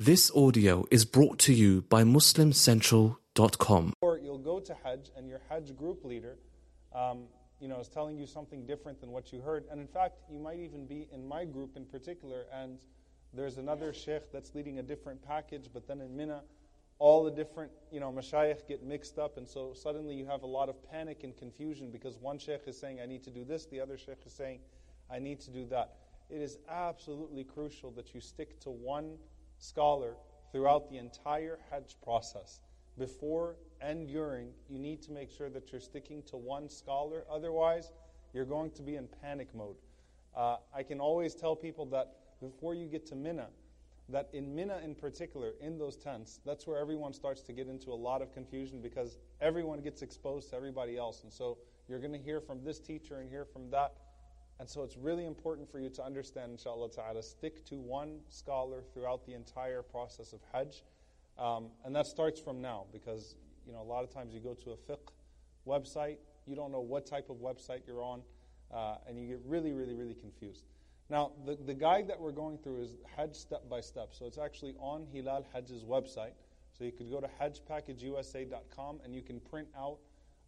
This audio is brought to you by MuslimCentral.com. Or you'll go to Hajj and your Hajj group leader, um, you know, is telling you something different than what you heard. And in fact, you might even be in my group in particular, and there's another sheikh that's leading a different package, but then in Mina, all the different, you know, mashayikh get mixed up, and so suddenly you have a lot of panic and confusion because one sheikh is saying, I need to do this, the other sheikh is saying, I need to do that. It is absolutely crucial that you stick to one scholar throughout the entire Hajj process. Before and during, you need to make sure that you're sticking to one scholar. Otherwise, you're going to be in panic mode. Uh, I can always tell people that before you get to Mina, that in Mina in particular, in those tents, that's where everyone starts to get into a lot of confusion because everyone gets exposed to everybody else. And so you're going to hear from this teacher and hear from that. And so it's really important for you to understand, inshallah ta'ala, stick to one scholar throughout the entire process of Hajj. Um, and that starts from now because, you know, a lot of times you go to a fiqh website, you don't know what type of website you're on, uh, and you get really, really, really confused. Now, the, the guide that we're going through is Hajj step by step. So it's actually on Hilal Hajj's website. So you could go to hajjpackageusa.com and you can print out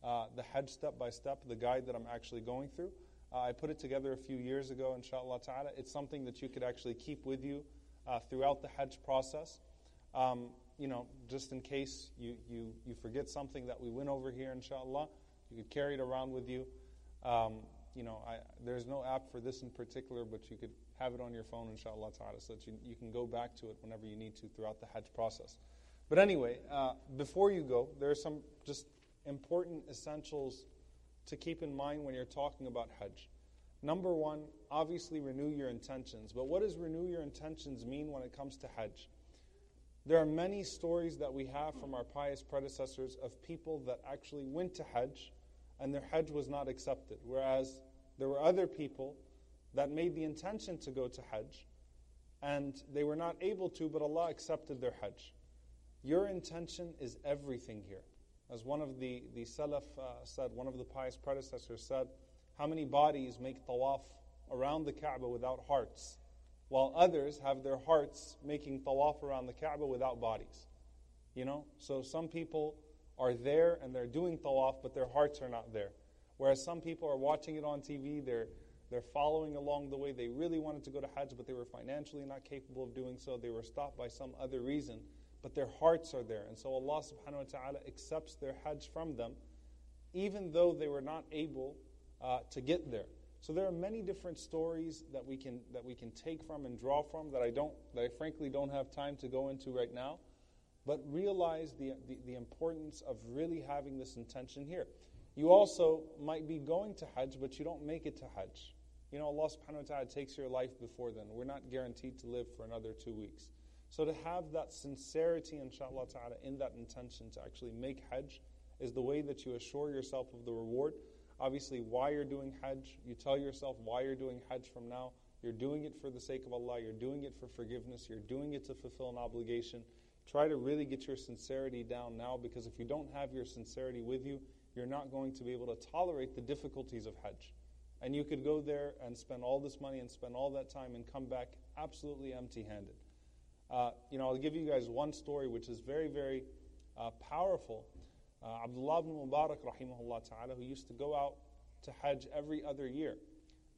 uh, the Hajj step by step, the guide that I'm actually going through. Uh, I put it together a few years ago, inshallah ta'ala. It's something that you could actually keep with you uh, throughout the Hajj process. Um, you know, just in case you, you, you forget something that we went over here, inshallah, you could carry it around with you. Um, you know, I, there's no app for this in particular, but you could have it on your phone, inshallah ta'ala, so that you, you can go back to it whenever you need to throughout the Hajj process. But anyway, uh, before you go, there are some just important essentials to keep in mind when you're talking about Hajj. Number one, obviously renew your intentions. But what does renew your intentions mean when it comes to Hajj? There are many stories that we have from our pious predecessors of people that actually went to Hajj and their Hajj was not accepted, whereas there were other people that made the intention to go to Hajj and they were not able to, but Allah accepted their Hajj. Your intention is everything here. As one of the, the Salaf uh, said, one of the pious predecessors said, How many bodies make tawaf around the Kaaba without hearts, while others have their hearts making tawaf around the Kaaba without bodies? You know? So some people are there and they're doing tawaf, but their hearts are not there. Whereas some people are watching it on TV, they're, they're following along the way. They really wanted to go to Hajj, but they were financially not capable of doing so. They were stopped by some other reason but their hearts are there. And so Allah subhanahu wa ta'ala accepts their Hajj from them, even though they were not able uh, to get there. So there are many different stories that we can that we can take from and draw from that I don't that I frankly don't have time to go into right now. But realize the, the, the importance of really having this intention here. You also might be going to Hajj, but you don't make it to Hajj. You know, Allah subhanahu wa ta'ala takes your life before then. We're not guaranteed to live for another two weeks. So to have that sincerity, inshallah ta'ala, in that intention to actually make Hajj is the way that you assure yourself of the reward. Obviously, why you're doing Hajj, you tell yourself why you're doing Hajj from now. You're doing it for the sake of Allah, you're doing it for forgiveness, you're doing it to fulfill an obligation. Try to really get your sincerity down now because if you don't have your sincerity with you, you're not going to be able to tolerate the difficulties of Hajj. And you could go there and spend all this money and spend all that time and come back absolutely empty handed. Uh, you know, I'll give you guys one story which is very, very uh, powerful. Uh, Abdullah ibn Mubarak, rahimahullah ta'ala, who used to go out to Hajj every other year.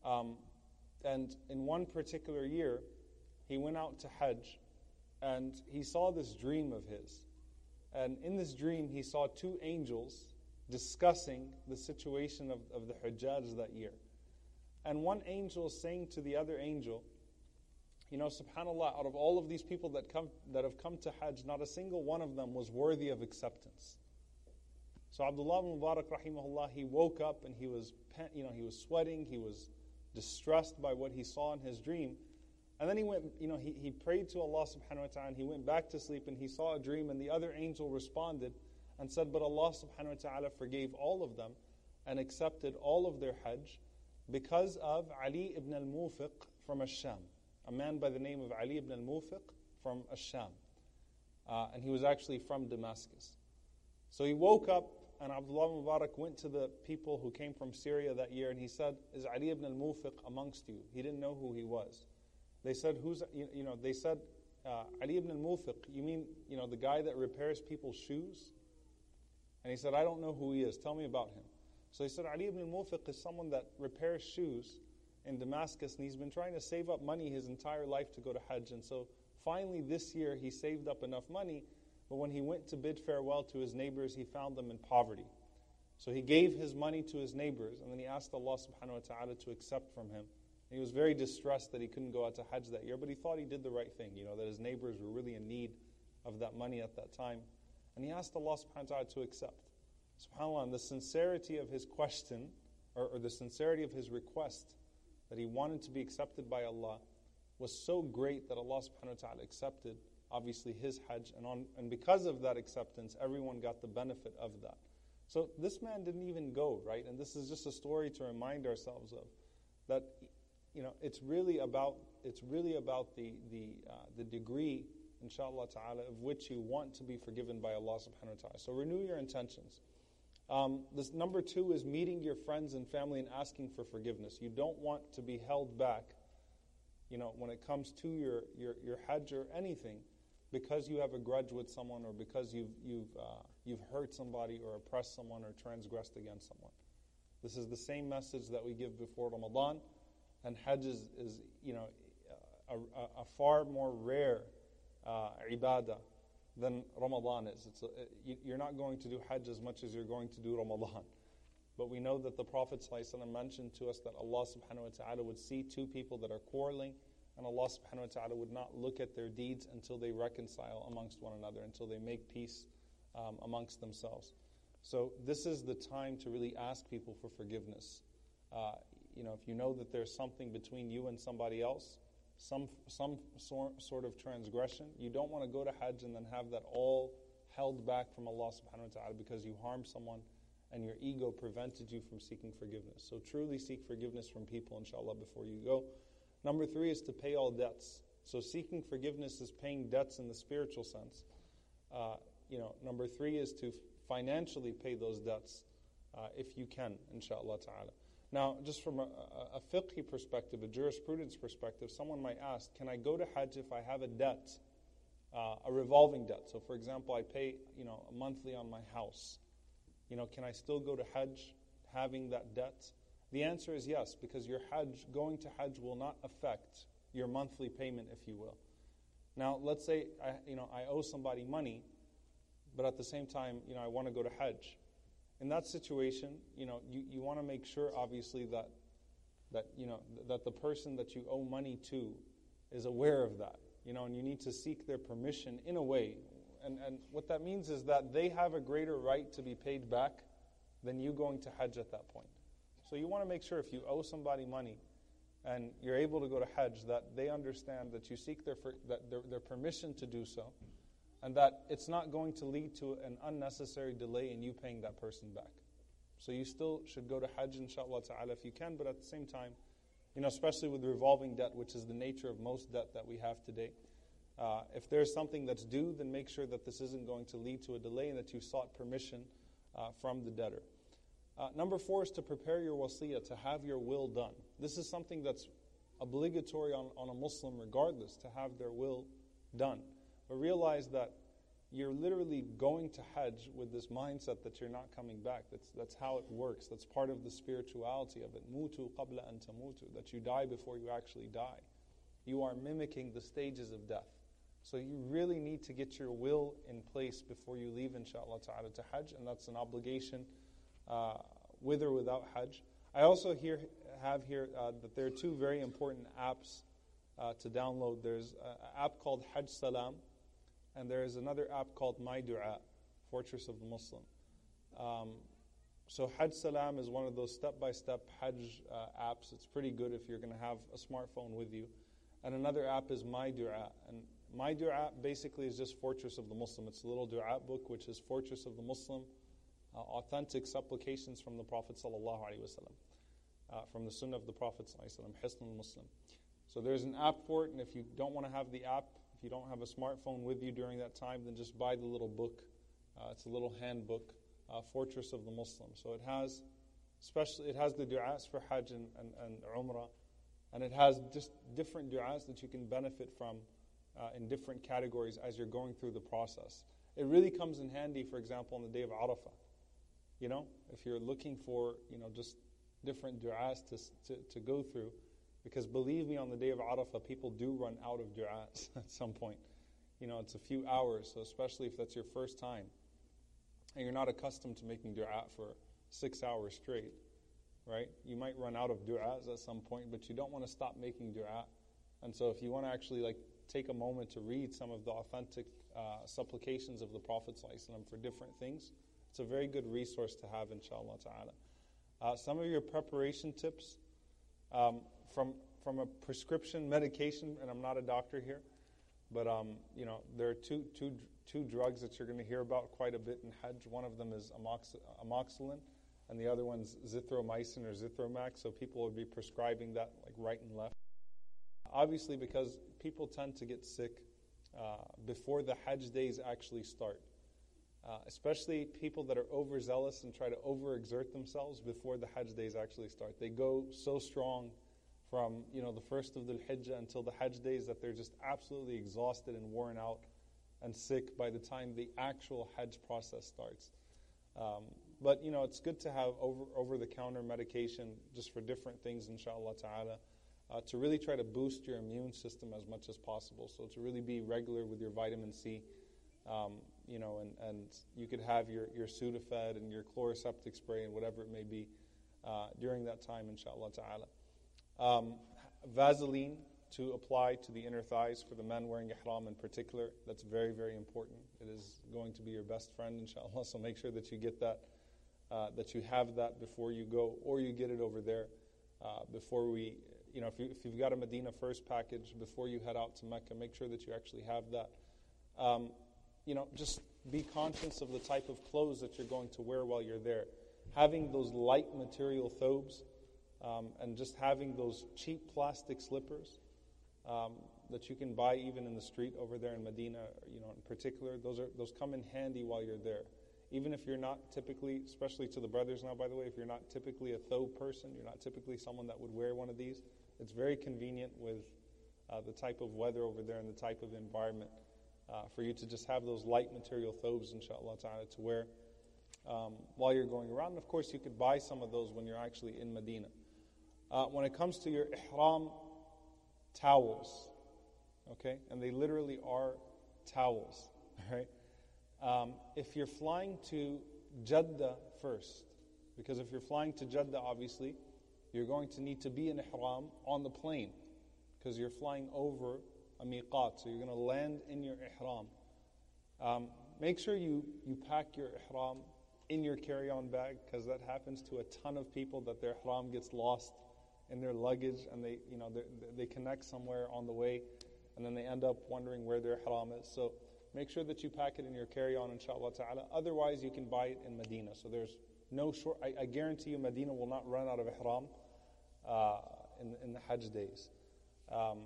Um, and in one particular year, he went out to Hajj and he saw this dream of his. And in this dream, he saw two angels discussing the situation of, of the Hajjaj that year. And one angel saying to the other angel, you know, subhanAllah, out of all of these people that, come, that have come to Hajj, not a single one of them was worthy of acceptance. So Abdullah ibn Mubarak, rahimahullah, he woke up and he was, you know, he was sweating, he was distressed by what he saw in his dream. And then he went, you know, he, he prayed to Allah subhanahu wa ta'ala, and he went back to sleep and he saw a dream, and the other angel responded and said, But Allah subhanahu wa ta'ala forgave all of them and accepted all of their Hajj because of Ali ibn al-Mufiq from Ash-Sham a man by the name of Ali ibn al-Mufiq from Ash-Sham. Uh, and he was actually from Damascus. So he woke up, and Abdullah Mubarak went to the people who came from Syria that year, and he said, Is Ali ibn al-Mufiq amongst you? He didn't know who he was. They said, Who's, you know, they said, uh, Ali ibn al-Mufiq, you mean, you know, the guy that repairs people's shoes? And he said, I don't know who he is. Tell me about him. So he said, Ali ibn al-Mufiq is someone that repairs shoes in Damascus, and he's been trying to save up money his entire life to go to Hajj. And so finally this year he saved up enough money, but when he went to bid farewell to his neighbors, he found them in poverty. So he gave his money to his neighbors, and then he asked Allah subhanahu wa ta'ala to accept from him. And he was very distressed that he couldn't go out to Hajj that year, but he thought he did the right thing, you know, that his neighbors were really in need of that money at that time. And he asked Allah subhanahu wa ta'ala to accept. SubhanAllah, and the sincerity of his question, or, or the sincerity of his request, that he wanted to be accepted by Allah, was so great that Allah subhanahu wa ta'ala accepted, obviously, his Hajj. And, on, and because of that acceptance, everyone got the benefit of that. So this man didn't even go, right? And this is just a story to remind ourselves of that you know it's really about it's really about the the uh, the degree inshallah ta'ala of which you want to be forgiven by Allah subhanahu wa ta'ala. So renew your intentions. Um, this number two is meeting your friends and family and asking for forgiveness. You don't want to be held back, you know, when it comes to your, your, your hajj or anything, because you have a grudge with someone or because you've, you've, uh, you've hurt somebody or oppressed someone or transgressed against someone. This is the same message that we give before Ramadan, and hajj is, is you know, a, a, a far more rare uh, ibadah than Ramadan is. A, you're not going to do Hajj as much as you're going to do Ramadan. But we know that the Prophet ﷺ mentioned to us that Allah subhanahu wa ta'ala would see two people that are quarreling, and Allah subhanahu wa ta'ala would not look at their deeds until they reconcile amongst one another, until they make peace um, amongst themselves. So this is the time to really ask people for forgiveness. Uh, you know, if you know that there's something between you and somebody else, some, some sort of transgression. You don't want to go to Hajj and then have that all held back from Allah subhanahu wa ta'ala because you harmed someone and your ego prevented you from seeking forgiveness. So truly seek forgiveness from people, inshallah, before you go. Number three is to pay all debts. So seeking forgiveness is paying debts in the spiritual sense. Uh, you know, number three is to financially pay those debts uh, if you can, inshallah ta'ala. Now, just from a, a, fiqh perspective, a jurisprudence perspective, someone might ask, can I go to Hajj if I have a debt, uh, a revolving debt? So, for example, I pay, you know, monthly on my house. You know, can I still go to Hajj having that debt? The answer is yes, because your Hajj, going to Hajj will not affect your monthly payment, if you will. Now, let's say, I, you know, I owe somebody money, but at the same time, you know, I want to go to Hajj in that situation, you know, you, you want to make sure, obviously, that that you know that the person that you owe money to is aware of that. You know, and you need to seek their permission in a way. And and what that means is that they have a greater right to be paid back than you going to Hajj at that point. So you want to make sure if you owe somebody money and you're able to go to Hajj, that they understand that you seek their, that their, their permission to do so and that it's not going to lead to an unnecessary delay in you paying that person back. So you still should go to Hajj, inshallah ta'ala, if you can, but at the same time, you know, especially with revolving debt, which is the nature of most debt that we have today. Uh, if there's something that's due, then make sure that this isn't going to lead to a delay and that you sought permission uh, from the debtor. Uh, number four is to prepare your wasiyah, to have your will done. This is something that's obligatory on, on a Muslim, regardless, to have their will done. But realize that you're literally going to Hajj with this mindset that you're not coming back. That's, that's how it works. That's part of the spirituality of it. Mutu qabla an tamutu, that you die before you actually die. You are mimicking the stages of death. So you really need to get your will in place before you leave, inshallah ta'ala, to Hajj, and that's an obligation uh, with or without Hajj. I also hear, have here uh, that there are two very important apps uh, to download. There's an app called Hajj Salam, and there is another app called My Dua, Fortress of the Muslim. Um, so Hajj Salam is one of those step-by-step Hajj uh, apps. It's pretty good if you're going to have a smartphone with you. And another app is My Dua. And My Dua basically is just Fortress of the Muslim. It's a little dua book, which is Fortress of the Muslim, uh, authentic supplications from the Prophet sallallahu alaihi wasallam, uh, from the Sunnah of the Prophet sallallahu alaihi wasallam, Muslim. So there's an app for it, and if you don't want to have the app, if you don't have a smartphone with you during that time, then just buy the little book. Uh, it's a little handbook, uh, Fortress of the Muslim. So it has, especially, it has the du'as for Hajj and, and, and Umrah, and it has just different du'as that you can benefit from uh, in different categories as you're going through the process. It really comes in handy, for example, on the day of Arafah. You know, if you're looking for, you know, just different du'as to, to, to go through, because believe me, on the day of Arafah, people do run out of du'as at some point. You know, it's a few hours, so especially if that's your first time and you're not accustomed to making du'a for six hours straight, right? You might run out of du'as at some point, but you don't want to stop making du'a. And so if you want to actually like take a moment to read some of the authentic uh, supplications of the Prophet for different things, it's a very good resource to have, inshallah ta'ala. Uh, some of your preparation tips um, from, from a prescription medication, and I'm not a doctor here, but um, you know there are two, two, two drugs that you're going to hear about quite a bit in Hajj. One of them is amox- amoxicillin, and the other one's zithromycin or zithromax. So people will be prescribing that like right and left. Obviously, because people tend to get sick uh, before the Hajj days actually start. Uh, especially people that are overzealous and try to overexert themselves before the Hajj days actually start. They go so strong from you know the first of Dhul Hijjah until the Hajj days that they're just absolutely exhausted and worn out and sick by the time the actual Hajj process starts. Um, but you know it's good to have over over the counter medication just for different things, inshallah ta'ala. Uh, to really try to boost your immune system as much as possible. So to really be regular with your vitamin C, um, you know, and, and you could have your, your Sudafed and your chloraseptic spray and whatever it may be uh, during that time, inshallah ta'ala. Um, Vaseline to apply to the inner thighs for the men wearing ihram in particular. That's very, very important. It is going to be your best friend, inshallah, so make sure that you get that, uh, that you have that before you go, or you get it over there uh, before we, you know, if, you, if you've got a Medina first package before you head out to Mecca, make sure that you actually have that. Um, you know, just be conscious of the type of clothes that you're going to wear while you're there. Having those light material thobes um, and just having those cheap plastic slippers um, that you can buy even in the street over there in Medina, you know, in particular, those are those come in handy while you're there. Even if you're not typically, especially to the brothers now, by the way, if you're not typically a thobe person, you're not typically someone that would wear one of these. It's very convenient with uh, the type of weather over there and the type of environment uh, for you to just have those light material thobes, inshallah ta'ala, to wear um, while you're going around. And of course, you could buy some of those when you're actually in Medina. Uh, when it comes to your ihram towels, okay, and they literally are towels, right? Um, if you're flying to Jeddah first, because if you're flying to Jeddah, obviously, you're going to need to be in ihram on the plane because you're flying over a miqat, so you're going to land in your ihram. Um, make sure you, you pack your ihram in your carry-on bag because that happens to a ton of people that their ihram gets lost in their luggage and they, you know, they connect somewhere on the way and then they end up wondering where their ihram is. So make sure that you pack it in your carry-on, inshallah ta'ala. Otherwise, you can buy it in Medina. So there's no short, I, I guarantee you Medina will not run out of ihram uh, in, in the Hajj days. Um,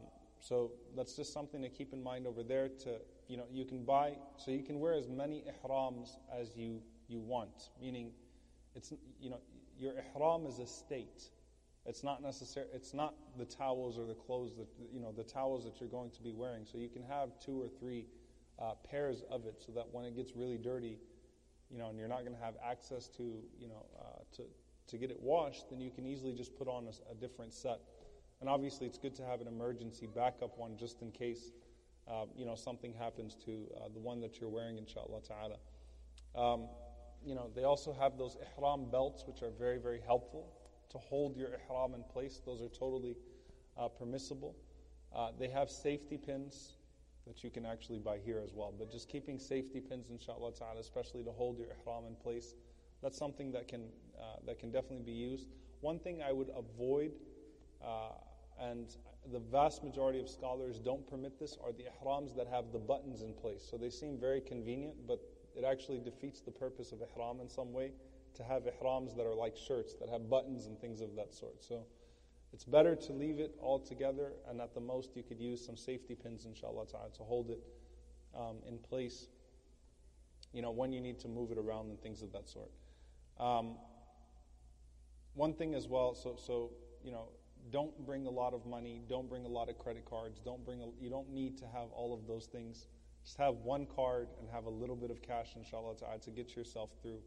so that's just something to keep in mind over there. To you know, you can buy so you can wear as many ihrams as you you want. Meaning, it's you know, your ihram is a state. It's not necessary. It's not the towels or the clothes that you know the towels that you're going to be wearing. So you can have two or three uh, pairs of it, so that when it gets really dirty, you know, and you're not going to have access to you know uh, to to get it washed, then you can easily just put on a, a, different set. And obviously, it's good to have an emergency backup one just in case uh, you know something happens to uh, the one that you're wearing, inshallah ta'ala. Um, you know, they also have those ihram belts, which are very, very helpful to hold your ihram in place. Those are totally uh, permissible. Uh, they have safety pins that you can actually buy here as well. But just keeping safety pins, inshallah ta'ala, especially to hold your ihram in place, that's something that can, uh, that can definitely be used. One thing I would avoid, uh, and the vast majority of scholars don't permit this, are the ihrams that have the buttons in place. So they seem very convenient, but it actually defeats the purpose of ihram in some way to have ihrams that are like shirts that have buttons and things of that sort. So it's better to leave it all together, and at the most, you could use some safety pins, inshallah ta'ala, to hold it um, in place, you know, when you need to move it around and things of that sort. Um, one thing as well, so, so, you know, don't bring a lot of money, don't bring a lot of credit cards, don't bring a, you don't need to have all of those things. Just have one card and have a little bit of cash, inshallah to get yourself through.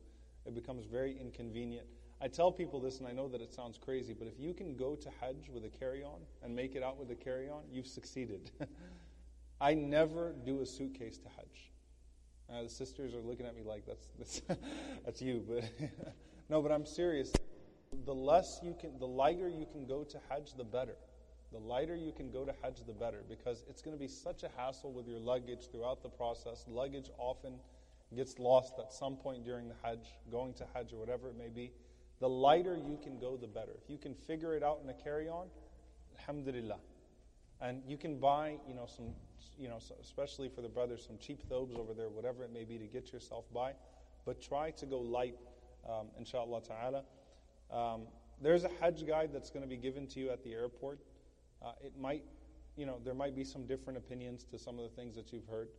It becomes very inconvenient. I tell people this, and I know that it sounds crazy, but if you can go to Hajj with a carry on and make it out with a carry on, you've succeeded. I never do a suitcase to Hajj. Uh, the sisters are looking at me like that's that's, that's you, but no, but I'm serious. The less you can, the lighter you can go to Hajj, the better. The lighter you can go to Hajj, the better, because it's going to be such a hassle with your luggage throughout the process. Luggage often gets lost at some point during the Hajj, going to Hajj or whatever it may be. The lighter you can go, the better. If you can figure it out in a carry-on, alhamdulillah. And you can buy, you know, some you know, especially for the brothers, some cheap thobes over there, whatever it may be, to get yourself by. But try to go light, um, inshallah ta'ala. Um, there's a Hajj guide that's going to be given to you at the airport. Uh, it might, you know, there might be some different opinions to some of the things that you've heard.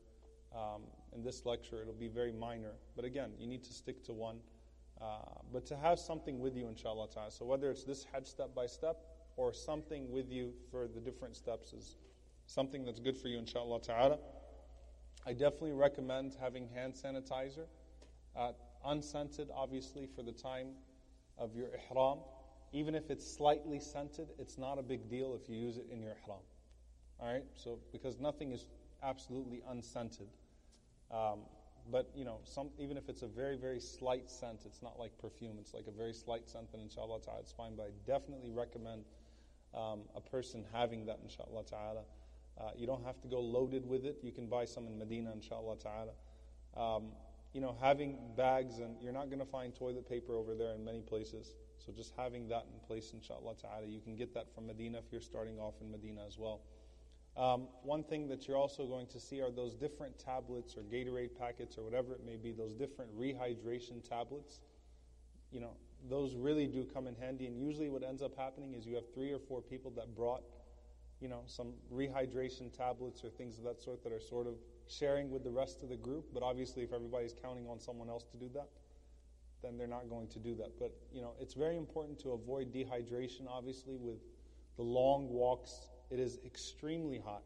Um, in this lecture, it'll be very minor. But again, you need to stick to one. Uh, but to have something with you, inshallah ta'ala. So whether it's this Hajj step by step or something with you for the different steps is something that's good for you, inshallah ta'ala. I definitely recommend having hand sanitizer, uh, unscented, obviously, for the time of your ihram. Even if it's slightly scented, it's not a big deal if you use it in your ihram. All right? So, because nothing is absolutely unscented. Um, but, you know, some, even if it's a very, very slight scent, it's not like perfume, it's like a very slight scent, then inshallah ta'ala, it's fine. But I definitely recommend um, a person having that, inshallah ta'ala. Uh, you don't have to go loaded with it. You can buy some in Medina, inshallah ta'ala. Um, you know, having bags, and you're not going to find toilet paper over there in many places. So just having that in place, inshallah ta'ala. You can get that from Medina if you're starting off in Medina as well. Um, one thing that you're also going to see are those different tablets or Gatorade packets or whatever it may be, those different rehydration tablets. You know, those really do come in handy. And usually what ends up happening is you have three or four people that brought you know, some rehydration tablets or things of that sort that are sort of sharing with the rest of the group. But obviously, if everybody's counting on someone else to do that, then they're not going to do that. But, you know, it's very important to avoid dehydration, obviously, with the long walks. It is extremely hot.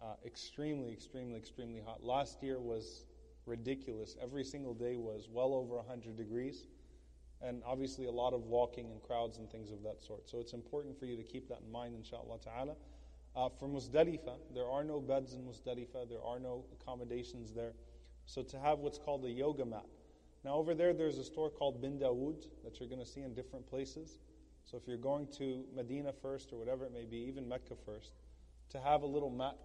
Uh, extremely, extremely, extremely hot. Last year was ridiculous. Every single day was well over 100 degrees and obviously a lot of walking and crowds and things of that sort. So it's important for you to keep that in mind, inshallah ta'ala. Uh, for Muzdalifah, there are no beds in Muzdalifah, there are no accommodations there. So to have what's called a yoga mat. Now, over there, there's a store called Bin Dawood that you're going to see in different places. So if you're going to Medina first or whatever it may be, even Mecca first, to have a little mat,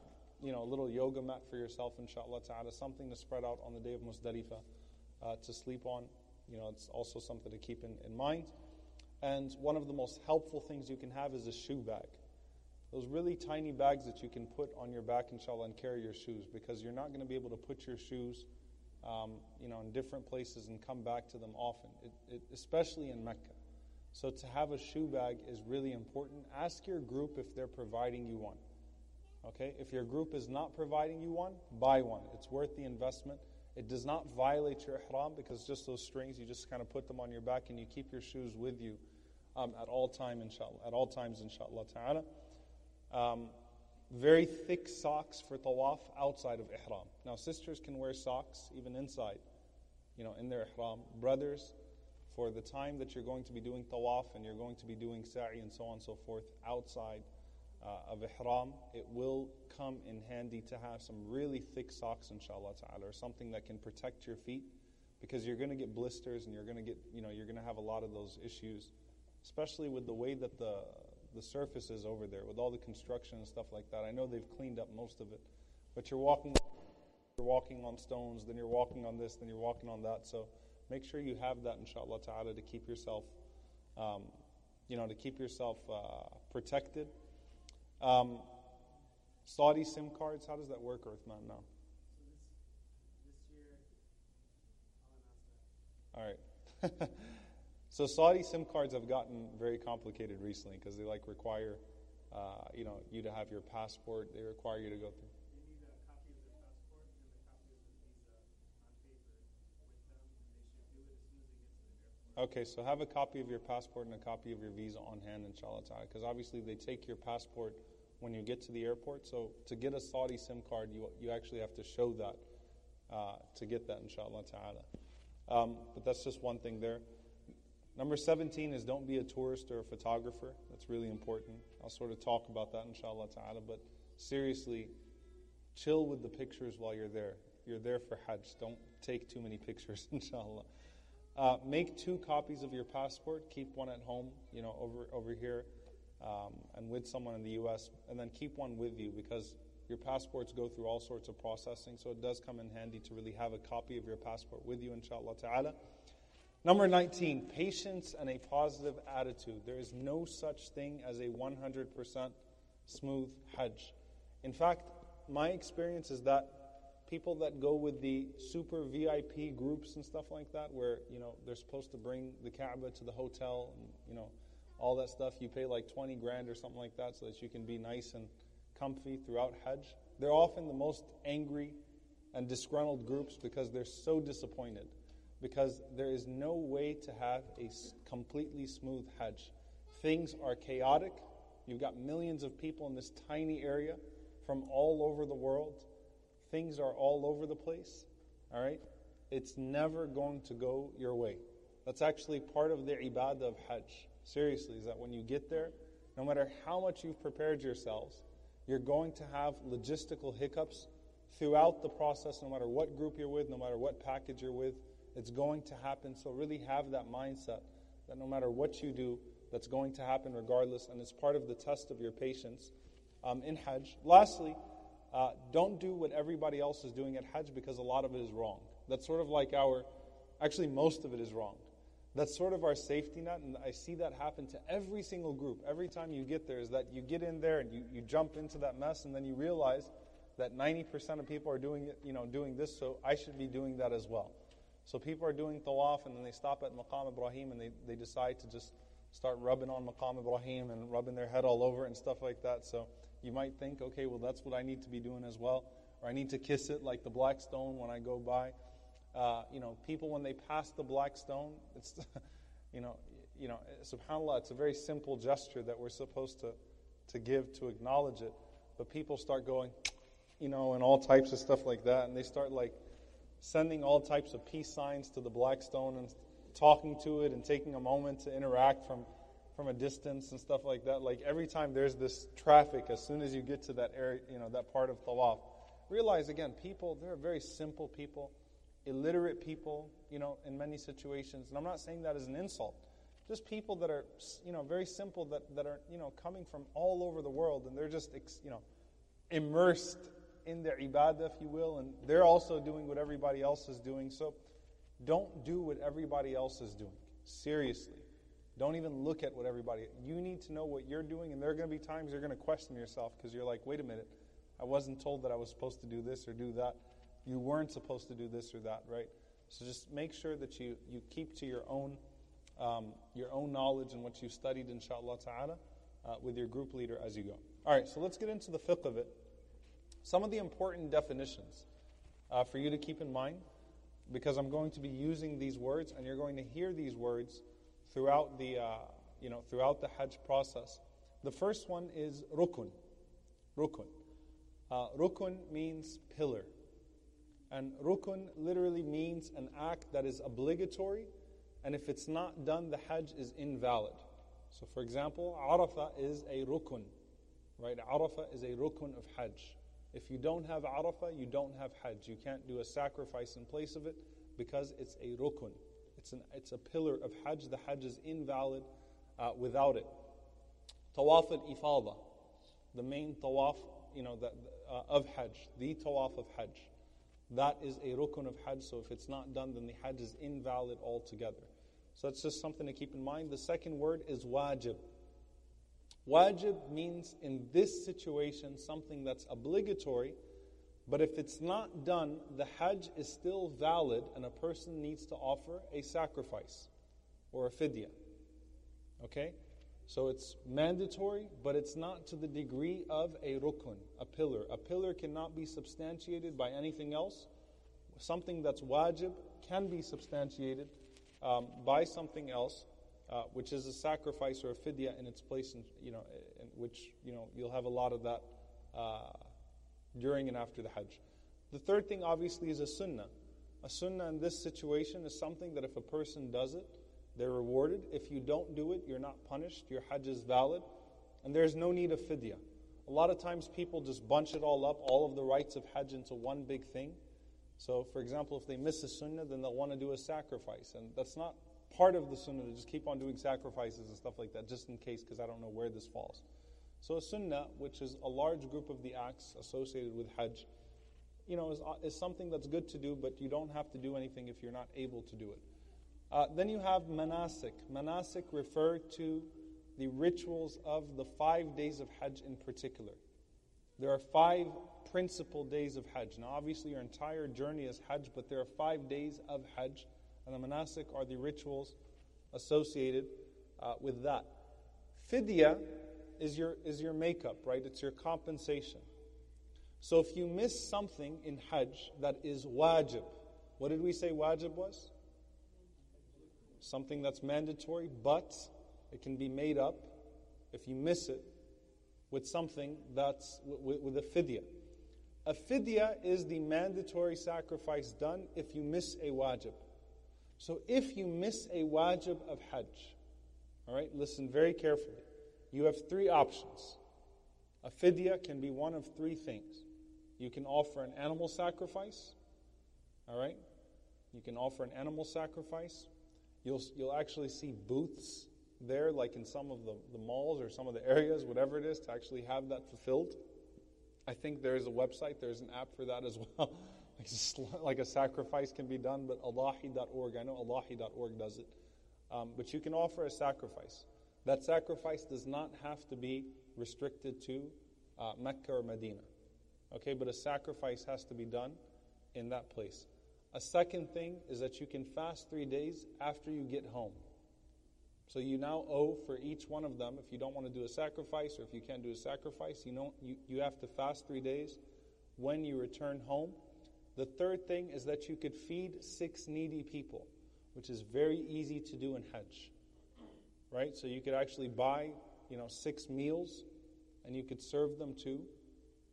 you know, a little yoga mat for yourself, inshallah ta'ala, something to spread out on the day of Muzdalifah uh, to sleep on you know, it's also something to keep in, in mind. And one of the most helpful things you can have is a shoe bag. Those really tiny bags that you can put on your back, inshallah, and carry your shoes because you're not going to be able to put your shoes, um, you know, in different places and come back to them often, it, it, especially in Mecca. So to have a shoe bag is really important. Ask your group if they're providing you one. Okay? If your group is not providing you one, buy one. It's worth the investment. It does not violate your ihram because just those strings, you just kind of put them on your back and you keep your shoes with you um, at all time, inshallah, at all times, inshallah ta'ala. Um, very thick socks for tawaf outside of ihram. Now, sisters can wear socks even inside, you know, in their ihram. Brothers, for the time that you're going to be doing tawaf and you're going to be doing sa'i and so on and so forth outside uh, of ihram, it will come in handy to have some really thick socks, inshallah ta'ala, or something that can protect your feet because you're going to get blisters and you're going to get, you know, you're going to have a lot of those issues, especially with the way that the, the surfaces over there, with all the construction and stuff like that. I know they've cleaned up most of it, but you're walking, you're walking on stones, then you're walking on this, then you're walking on that. So make sure you have that, inshallah ta'ala, to keep yourself, um, you know, to keep yourself uh, protected. Um, Saudi SIM cards, how does that work, Uthman? No. All right. so Saudi SIM cards have gotten very complicated recently because they like require, uh, you know, you to have your passport. They require you to go through. Okay, so have a copy of your passport and a copy of your visa on hand, inshallah ta'ala, because obviously they take your passport when you get to the airport. So to get a Saudi SIM card, you, you actually have to show that uh, to get that, inshallah ta'ala. Um, but that's just one thing there. Number 17 is don't be a tourist or a photographer. That's really important. I'll sort of talk about that, inshallah ta'ala. But seriously, chill with the pictures while you're there. You're there for Hajj. Don't take too many pictures, inshallah. Uh, make two copies of your passport. Keep one at home, you know, over over here, um, and with someone in the U.S. And then keep one with you because your passports go through all sorts of processing. So it does come in handy to really have a copy of your passport with you, inshallah ta'ala. Number 19, patience and a positive attitude. There is no such thing as a 100% smooth Hajj. In fact, my experience is that people that go with the super VIP groups and stuff like that, where you know they're supposed to bring the Kaaba to the hotel and you know all that stuff. You pay like 20 grand or something like that so that you can be nice and comfy throughout Hajj. They're often the most angry and disgruntled groups because they're so disappointed. Because there is no way to have a completely smooth Hajj. Things are chaotic. You've got millions of people in this tiny area from all over the world things are all over the place, all right, it's never going to go your way. That's actually part of the ibadah of Hajj. Seriously, is that when you get there, no matter how much you've prepared yourselves, you're going to have logistical hiccups throughout the process, no matter what group you're with, no matter what package you're with. It's going to happen. So, really have that mindset that no matter what you do, that's going to happen regardless, and it's part of the test of your patience um, in Hajj. Lastly, uh, don't do what everybody else is doing at Hajj because a lot of it is wrong. That's sort of like our, actually, most of it is wrong. That's sort of our safety net, and I see that happen to every single group. Every time you get there, is that you get in there and you, you jump into that mess, and then you realize that 90% of people are doing it, you know, doing this, so I should be doing that as well. So people are doing tawaf, and then they stop at Maqam Ibrahim, and they, they decide to just start rubbing on Maqam Ibrahim and rubbing their head all over and stuff like that. So you might think, okay, well, that's what I need to be doing as well. Or I need to kiss it like the black stone when I go by. Uh, you know, people, when they pass the black stone, it's, you know, you know, subhanAllah, it's a very simple gesture that we're supposed to, to give to acknowledge it. But people start going, you know, and all types of stuff like that. And they start like sending all types of peace signs to the black stone and talking to it and taking a moment to interact from from a distance and stuff like that. Like every time there's this traffic, as soon as you get to that area, you know, that part of Tawaf, realize again, people, they're very simple people, illiterate people, you know, in many situations. And I'm not saying that as an insult. Just people that are, you know, very simple that, that are, you know, coming from all over the world and they're just, you know, immersed in their ibadah, if you will, and they're also doing what everybody else is doing. So don't do what everybody else is doing. Seriously. Don't even look at what everybody. You need to know what you're doing, and there are going to be times you're going to question yourself because you're like, wait a minute, I wasn't told that I was supposed to do this or do that. You weren't supposed to do this or that, right? So just make sure that you, you keep to your own um, your own knowledge and what you studied, inshallah ta'ala, uh, with your group leader as you go. All right, so let's get into the fiqh of it. Some of the important definitions uh, for you to keep in mind, because I'm going to be using these words, and you're going to hear these words throughout the, uh, you know, throughout the Hajj process. The first one is rukun. Rukun. Uh, rukun means pillar. And rukun literally means an act that is obligatory, and if it's not done, the Hajj is invalid. So, for example, Arafah is a rukun, right? Arafah is a rukun of Hajj. If you don't have Arafah, you don't have Hajj. You can't do a sacrifice in place of it because it's a rukun. It's, an, it's a pillar of Hajj. The Hajj is invalid uh, without it. Tawaf al Ifada, the main tawaf you know, uh, of Hajj, the tawaf of Hajj. That is a rukun of Hajj, so if it's not done, then the Hajj is invalid altogether. So that's just something to keep in mind. The second word is wajib. Wajib means in this situation something that's obligatory but if it's not done, the Hajj is still valid and a person needs to offer a sacrifice or a fidya. Okay? So it's mandatory, but it's not to the degree of a rukun, a pillar. A pillar cannot be substantiated by anything else. Something that's wajib can be substantiated um, by something else, uh, which is a sacrifice or a fidya in its place, in, you know, in which you know you'll have a lot of that uh, during and after the Hajj. The third thing, obviously, is a sunnah. A sunnah in this situation is something that if a person does it, they're rewarded. If you don't do it, you're not punished. Your Hajj is valid, and there's no need of fidya. A lot of times, people just bunch it all up, all of the rites of Hajj, into one big thing. So, for example, if they miss a sunnah, then they'll want to do a sacrifice. And that's not part of the sunnah to just keep on doing sacrifices and stuff like that, just in case, because I don't know where this falls. So, a sunnah, which is a large group of the acts associated with Hajj, you know, is, is something that's good to do, but you don't have to do anything if you're not able to do it. Uh, then you have manasik. Manasik refer to the rituals of the five days of Hajj in particular. There are five principal days of Hajj. Now, obviously, your entire journey is Hajj, but there are five days of Hajj, and the manasik are the rituals associated uh, with that. Fidya is your, is your makeup, right? It's your compensation. So if you miss something in Hajj that is wajib, what did we say wajib was? Something that's mandatory, but it can be made up if you miss it with something that's with, with a fidya. A fidya is the mandatory sacrifice done if you miss a wajib. So if you miss a wajib of Hajj, all right, listen very carefully. You have three options. A fidya can be one of three things. You can offer an animal sacrifice, all right? You can offer an animal sacrifice. You'll, you'll actually see booths there, like in some of the, the malls or some of the areas, whatever it is, to actually have that fulfilled. I think there's a website, there's an app for that as well. like a sacrifice can be done, but Allahi.org, I know Allahi.org does it. Um, but you can offer a sacrifice. That sacrifice does not have to be restricted to uh, Mecca or Medina. Okay, but a sacrifice has to be done in that place. A second thing is that you can fast three days after you get home. So you now owe for each one of them, if you don't want to do a sacrifice or if you can't do a sacrifice, you, know, you, you have to fast three days when you return home. The third thing is that you could feed six needy people, which is very easy to do in Hajj. Right? So you could actually buy, you know, six meals and you could serve them to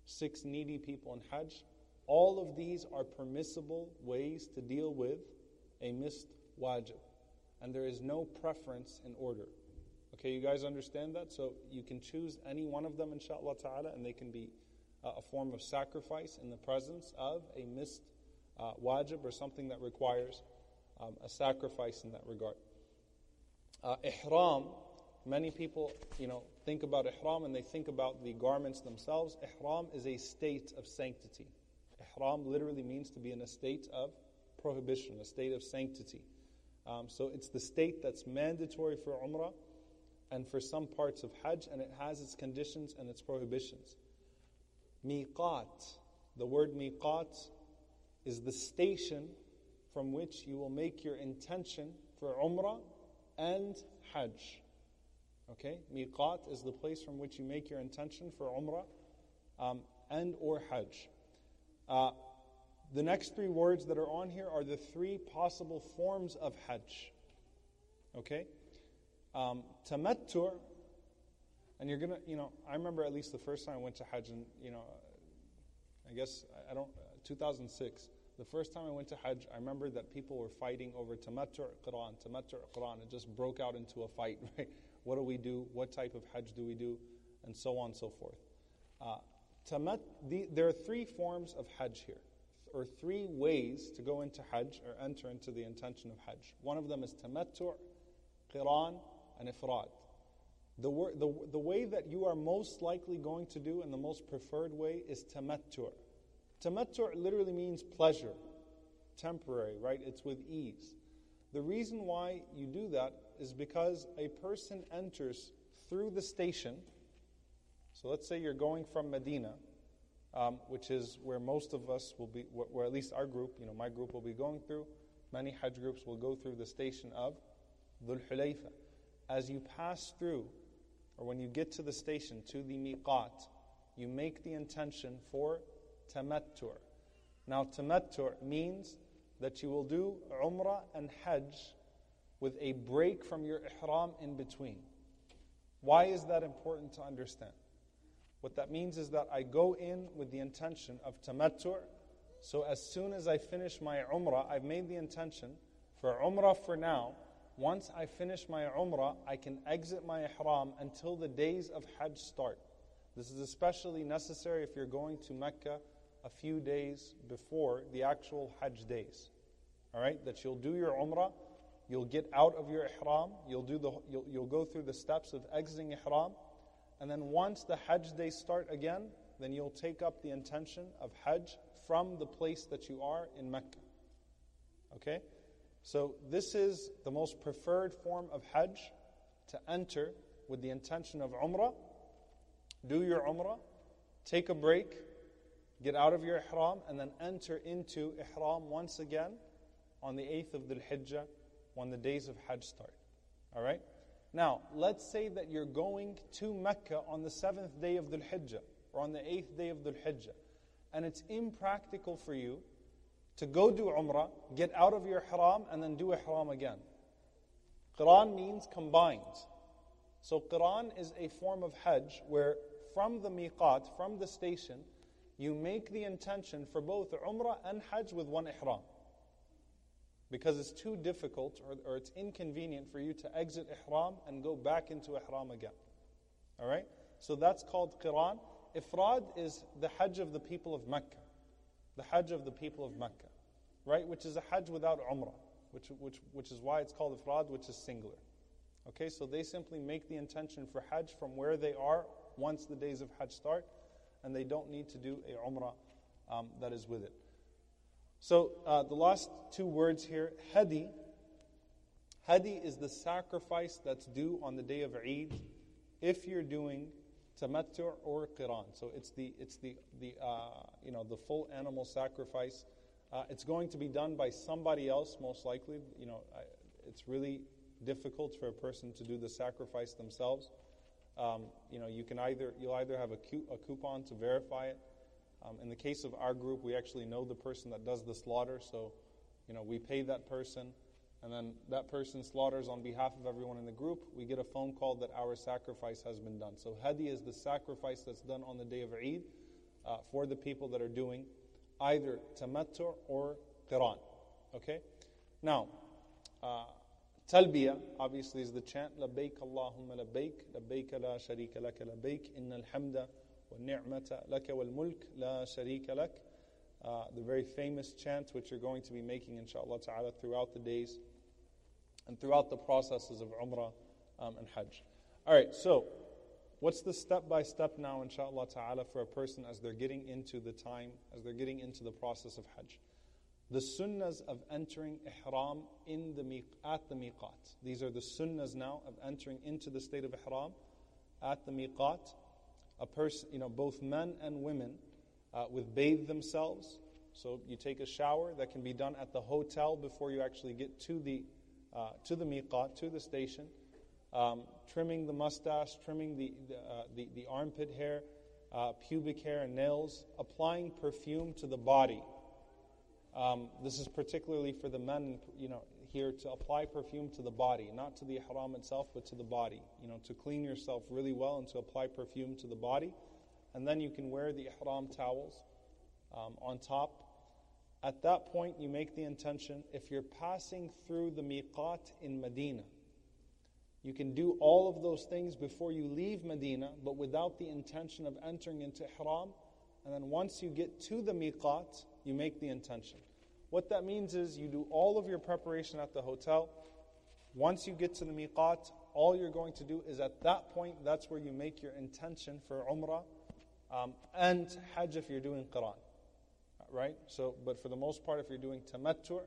six needy people in Hajj. All of these are permissible ways to deal with a missed wajib and there is no preference in order. Okay, you guys understand that? So you can choose any one of them, inshallah ta'ala, and they can be uh, a form of sacrifice in the presence of a missed uh, wajib or something that requires um, a sacrifice in that regard. Uh, ihram, many people, you know, think about ihram and they think about the garments themselves. Ihram is a state of sanctity. Ihram literally means to be in a state of prohibition, a state of sanctity. Um, so it's the state that's mandatory for Umrah and for some parts of Hajj, and it has its conditions and its prohibitions. Miqat, the word miqat is the station from which you will make your intention for Umrah and Hajj. Okay? Miqat is the place from which you make your intention for Umrah um, and or Hajj. Uh, the next three words that are on here are the three possible forms of Hajj. Okay? Um, tamattu, and you're gonna, you know, I remember at least the first time I went to Hajj, and, you know, I guess, I don't, 2006, the first time I went to Hajj, I remember that people were fighting over tamattu qiran, tamattu qiran. It just broke out into a fight, right? What do we do? What type of Hajj do we do? And so on and so forth. Uh, tamat, the, there are three forms of Hajj here or three ways to go into Hajj or enter into the intention of Hajj. One of them is tamattu', qiran, and ifrad. The, wor- the, the way that you are most likely going to do and the most preferred way is tamattu'. Tamattu' literally means pleasure, temporary, right? It's with ease. The reason why you do that is because a person enters through the station. So let's say you're going from Medina um, which is where most of us will be, where at least our group, you know, my group will be going through. Many Hajj groups will go through the station of Dhul Hulayfa. As you pass through, or when you get to the station, to the miqat, you make the intention for tamattu'. Now, tamattu' means that you will do Umrah and Hajj with a break from your ihram in between. Why is that important to understand? What that means is that I go in with the intention of tamattu'. So as soon as I finish my umrah, I've made the intention for umrah for now. Once I finish my umrah, I can exit my ihram until the days of hajj start. This is especially necessary if you're going to Mecca a few days before the actual hajj days. All right, that you'll do your umrah, you'll get out of your ihram, you'll do the you'll, you'll go through the steps of exiting ihram, and then once the hajj days start again, then you'll take up the intention of hajj from the place that you are in Mecca. Okay? So this is the most preferred form of hajj to enter with the intention of umrah. Do your umrah, take a break, get out of your ihram, and then enter into ihram once again on the 8th of Dhul Hijjah when the days of Hajj start. All right? Now, let's say that you're going to Mecca on the seventh day of Dhul Hijjah or on the eighth day of Dhul Hijjah, and it's impractical for you to go do Umrah, get out of your Ihram, and then do Ihram again. Qiran means combined. So, Qiran is a form of Hajj where from the miqat, from the station, you make the intention for both Umrah and Hajj with one Ihram because it's too difficult or, or it's inconvenient for you to exit ihram and go back into ihram again. All right? So that's called qiran. Ifrad is the hajj of the people of Mecca. The hajj of the people of Mecca. Right? Which is a hajj without umrah. Which, which, which is why it's called ifrad, which is singular. Okay, so they simply make the intention for hajj from where they are once the days of hajj start, and they don't need to do a umrah um, that is with it. So uh, the last two words here, hadi. Hadi is the sacrifice that's due on the day of Eid if you're doing tamattu or qiran. So it's the it's the the uh, you know the full animal sacrifice. Uh, it's going to be done by somebody else, most likely. You know, it's really difficult for a person to do the sacrifice themselves. Um, you know, you can either you'll either have a, cu- a coupon to verify it, um, in the case of our group, we actually know the person that does the slaughter, so you know we pay that person, and then that person slaughters on behalf of everyone in the group, we get a phone call that our sacrifice has been done. So hadi is the sacrifice that's done on the day of Eid uh, for the people that are doing either tamattu or qiran. Okay? Now, uh, talbiyah obviously is the chant, labbaik Allahumma labbaik, labbaik la sharika laka labbaik, innal hamda wa ni'mata laka wal mulk la sharika lak. Uh, the very famous chant which you're going to be making inshallah ta'ala throughout the days and throughout the processes of umrah um, and hajj. All right, so what's the step by step now inshallah ta'ala for a person as they're getting into the time, as they're getting into the process of hajj? The sunnahs of entering ihram in the at the miqat. These are the sunnahs now of entering into the state of ihram at the miqat a person, you know, both men and women uh, with bathe themselves. So you take a shower that can be done at the hotel before you actually get to the uh, to the miqat, to the station. Um, trimming the mustache, trimming the the, uh, the, the, armpit hair, uh, pubic hair, and nails. Applying perfume to the body. Um, this is particularly for the men. You know, here to apply perfume to the body, not to the ihram itself, but to the body. You know, to clean yourself really well and to apply perfume to the body. And then you can wear the ihram towels um, on top. At that point, you make the intention if you're passing through the miqat in Medina, you can do all of those things before you leave Medina, but without the intention of entering into ihram. And then once you get to the miqat, you make the intention. What that means is you do all of your preparation at the hotel. Once you get to the miqat, all you're going to do is at that point, that's where you make your intention for umrah um, and hajj if you're doing qiran. Right? So, but for the most part, if you're doing tamattu',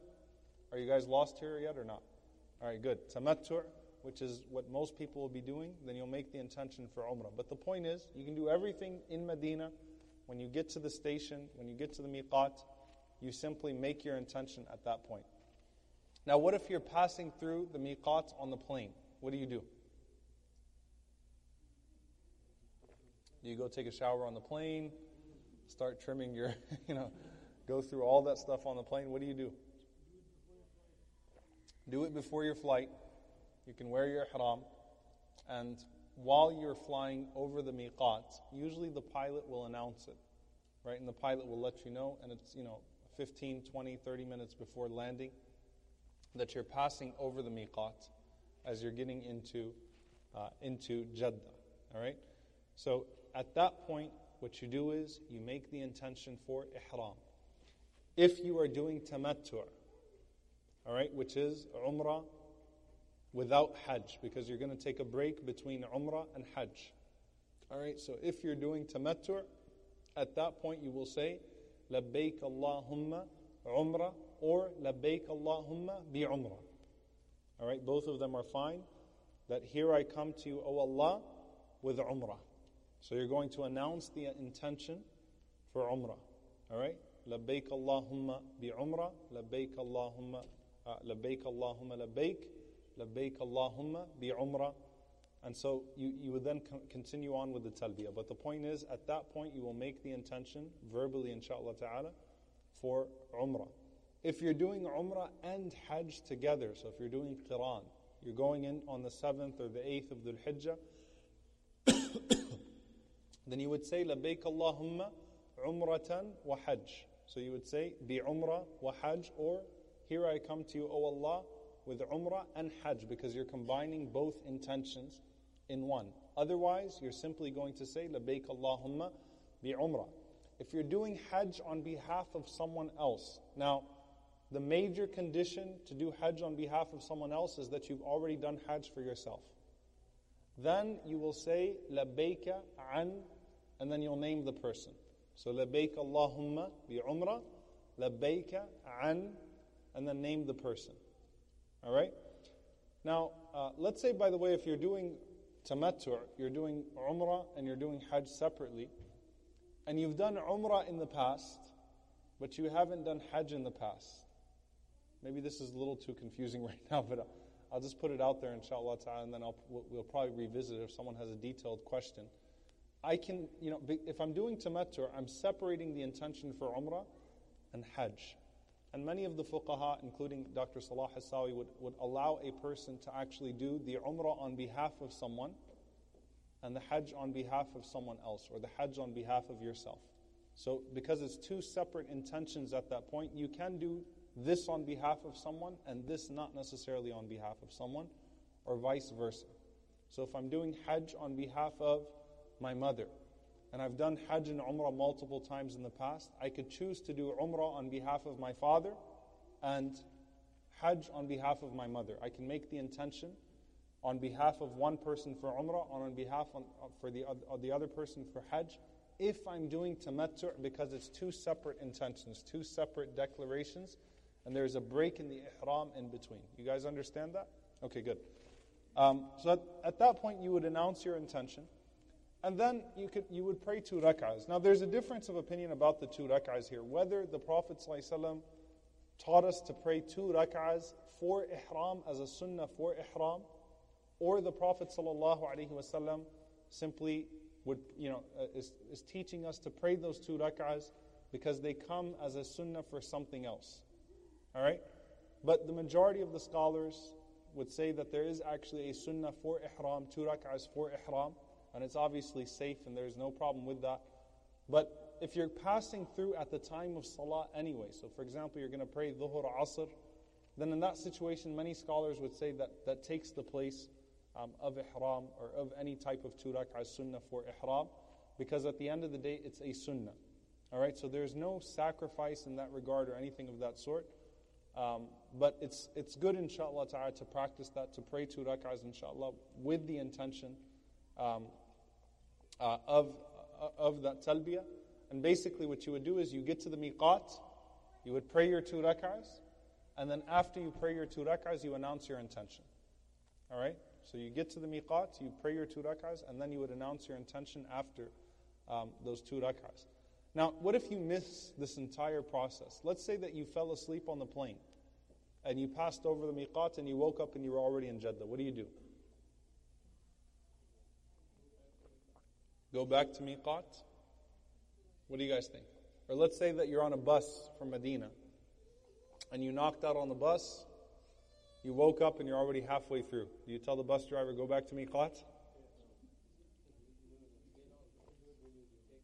are you guys lost here yet or not? All right, good. Tamattu', which is what most people will be doing, then you'll make the intention for umrah. But the point is, you can do everything in Medina. When you get to the station, when you get to the miqat, you simply make your intention at that point. Now, what if you're passing through the miqat on the plane? What do you do? Do you go take a shower on the plane? Start trimming your, you know, go through all that stuff on the plane? What do you do? Do it before your flight. You can wear your ihram. And while you're flying over the miqat, usually the pilot will announce it, right? And the pilot will let you know, and it's, you know, 15, 20, 30 minutes before landing that you're passing over the miqat as you're getting into, uh, into Jeddah, all right? So at that point, what you do is you make the intention for ihram. If you are doing tamattu', all right, which is umrah without hajj, because you're going to take a break between umrah and hajj. All right, so if you're doing tamattu', at that point you will say, labbaik Allahumma umrah or labbaik Allahumma bi umrah. All right, both of them are fine. That here I come to you, O Allah, with umrah. So you're going to announce the intention for umrah. All right? لبيك اللهم بعمرة لبيك اللهم لبيك اللهم لبيك لبيك اللهم بعمرة and so you, you would then continue on with the talbiyah. But the point is, at that point, you will make the intention verbally, inshallah ta'ala, for umrah. If you're doing umrah and hajj together, so if you're doing qiran, you're going in on the 7th or the 8th of Dhul Hijjah, then you would say, Labbaik Allahumma umratan wa hajj. so you would say, Bi umrah wa hajj, or Here I come to you, O Allah, with umrah and hajj, because you're combining both intentions in one. Otherwise, you're simply going to say, Labbaik Allahumma bi umrah. If you're doing hajj on behalf of someone else, now, the major condition to do hajj on behalf of someone else is that you've already done hajj for yourself. Then you will say, Labbaika an and then you'll name the person. So labbaik Allahumma bi umrah, labbaika an, and then name the person. All right? Now, uh, let's say, by the way, if you're doing tamattu', you're doing umrah and you're doing hajj separately, and you've done umrah in the past, but you haven't done hajj in the past. Maybe this is a little too confusing right now, but I'll just put it out there, inshallah ta'ala, and then I'll, we'll probably revisit it if someone has a detailed question. I can, you know, if I'm doing tamattu, I'm separating the intention for umrah and hajj. And many of the fuqaha, including Dr. Salah Hassawi, would, would allow a person to actually do the umrah on behalf of someone and the hajj on behalf of someone else, or the hajj on behalf of yourself. So, because it's two separate intentions at that point, you can do this on behalf of someone and this not necessarily on behalf of someone, or vice versa. So, if I'm doing hajj on behalf of my mother. And I've done Hajj and Umrah multiple times in the past. I could choose to do Umrah on behalf of my father and Hajj on behalf of my mother. I can make the intention on behalf of one person for Umrah and on behalf on, uh, for the, uh, the other person for Hajj if I'm doing tamattu' because it's two separate intentions, two separate declarations, and there's a break in the ihram in between. You guys understand that? Okay, good. Um, so at, at that point, you would announce your intention. And then you, could, you would pray two rak'ahs. Now, there's a difference of opinion about the two rak'ahs here. Whether the Prophet ﷺ taught us to pray two rak'ahs for ihram as a sunnah for ihram, or the Prophet ﷺ simply would, you know, uh, is, is teaching us to pray those two rak'ahs because they come as a sunnah for something else. All right? But the majority of the scholars would say that there is actually a sunnah for ihram, two rak'ahs for ihram and it's obviously safe and there's no problem with that. But if you're passing through at the time of salah anyway, so for example, you're going to pray dhuhr, asr, then in that situation, many scholars would say that that takes the place um, of ihram or of any type of two rak'ah sunnah for ihram, because at the end of the day, it's a sunnah. All right, so there's no sacrifice in that regard or anything of that sort. Um, but it's, it's good, inshallah ta'ala, to practice that, to pray two rak'ahs, inshallah, with the intention um, uh, of, uh, of that talbiyah. And basically, what you would do is you get to the miqat, you would pray your two rak'ahs, and then after you pray your two rak'ahs, you announce your intention. All right? So you get to the miqat, you pray your two rak'ahs, and then you would announce your intention after um, those two rak'ahs. Now, what if you miss this entire process? Let's say that you fell asleep on the plane and you passed over the miqat and you woke up and you were already in Jeddah. What do you do? Go back to Miqat? What do you guys think? Or let's say that you're on a bus from Medina and you knocked out on the bus You woke up and you're already halfway through. Do you tell the bus driver, go back to miqat?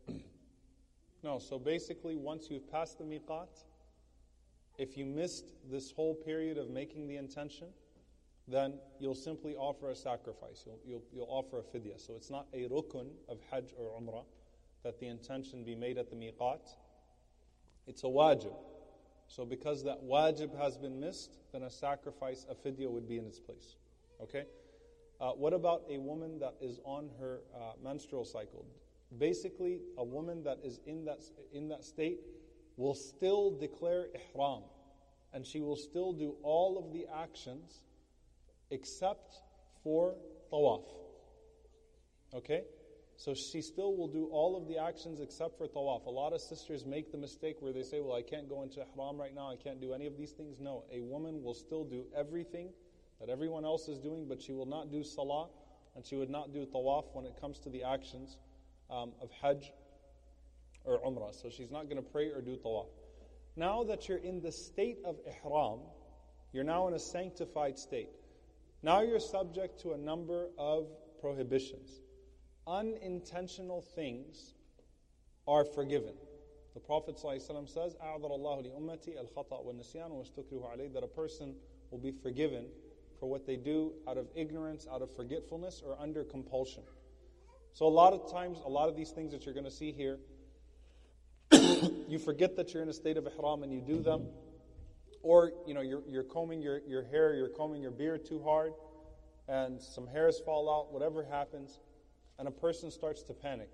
no, so basically, once you've passed the miqat, if you missed this whole period of making the intention, then you'll simply offer a sacrifice. You'll, you'll, you'll offer a fidya. So it's not a rukun of hajj or umrah that the intention be made at the miqat. It's a wajib. So because that wajib has been missed, then a sacrifice, a fidya would be in its place. Okay? Uh, what about a woman that is on her uh, menstrual cycle? Basically, a woman that is in that, in that state will still declare ihram and she will still do all of the actions except for tawaf. Okay? So she still will do all of the actions except for tawaf. A lot of sisters make the mistake where they say, Well, I can't go into ihram right now, I can't do any of these things. No, a woman will still do everything that everyone else is doing, but she will not do salah and she would not do tawaf when it comes to the actions um, of hajj or umrah. So she's not going to pray or do tawaf. Now that you're in the state of ihram, you're now in a sanctified state. Now you're subject to a number of prohibitions. Unintentional things are forgiven. The Prophet ﷺ says, wa that a person will be forgiven for what they do out of ignorance, out of forgetfulness, or under compulsion. So, a lot of times, a lot of these things that you're going to see here, you forget that you're in a state of ihram and you do them or you know you're, you're combing your, your hair, you're combing your beard too hard, and some hairs fall out. Whatever happens, and a person starts to panic.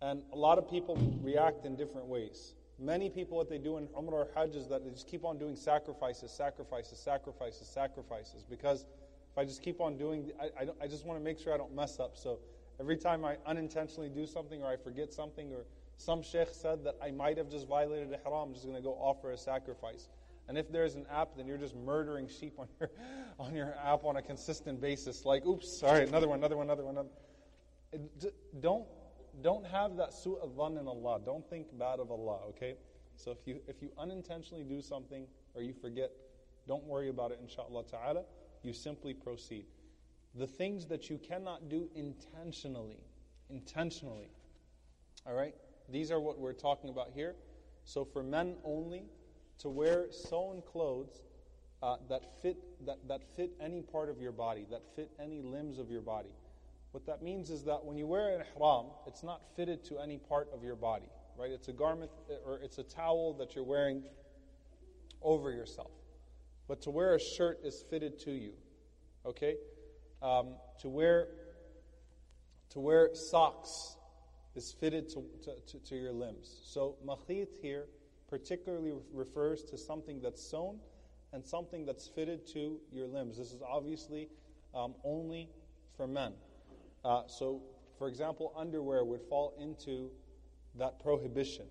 And a lot of people react in different ways. Many people, what they do in Umrah or Hajj is that they just keep on doing sacrifices, sacrifices, sacrifices, sacrifices. Because if I just keep on doing, I, I, I just want to make sure I don't mess up. So every time I unintentionally do something or I forget something or some sheikh said that I might have just violated the ihram, I'm just going to go offer a sacrifice. And if there's an app, then you're just murdering sheep on your, on your app on a consistent basis. Like, oops, sorry, another one, another one, another one. Another. Don't, don't have that dhan in Allah. Don't think bad of Allah, okay? So if you, if you unintentionally do something or you forget, don't worry about it, inshallah ta'ala. You simply proceed. The things that you cannot do intentionally, intentionally, all right? These are what we're talking about here. So for men only, to wear sewn clothes uh, that fit that, that fit any part of your body, that fit any limbs of your body. What that means is that when you wear an ihram, it's not fitted to any part of your body, right? It's a garment or it's a towel that you're wearing over yourself. But to wear a shirt is fitted to you, okay? Um, to wear to wear socks is fitted to, to, to, to your limbs. So makhit here particularly refers to something that's sewn and something that's fitted to your limbs. This is obviously um, only for men. Uh, so, for example, underwear would fall into that prohibition.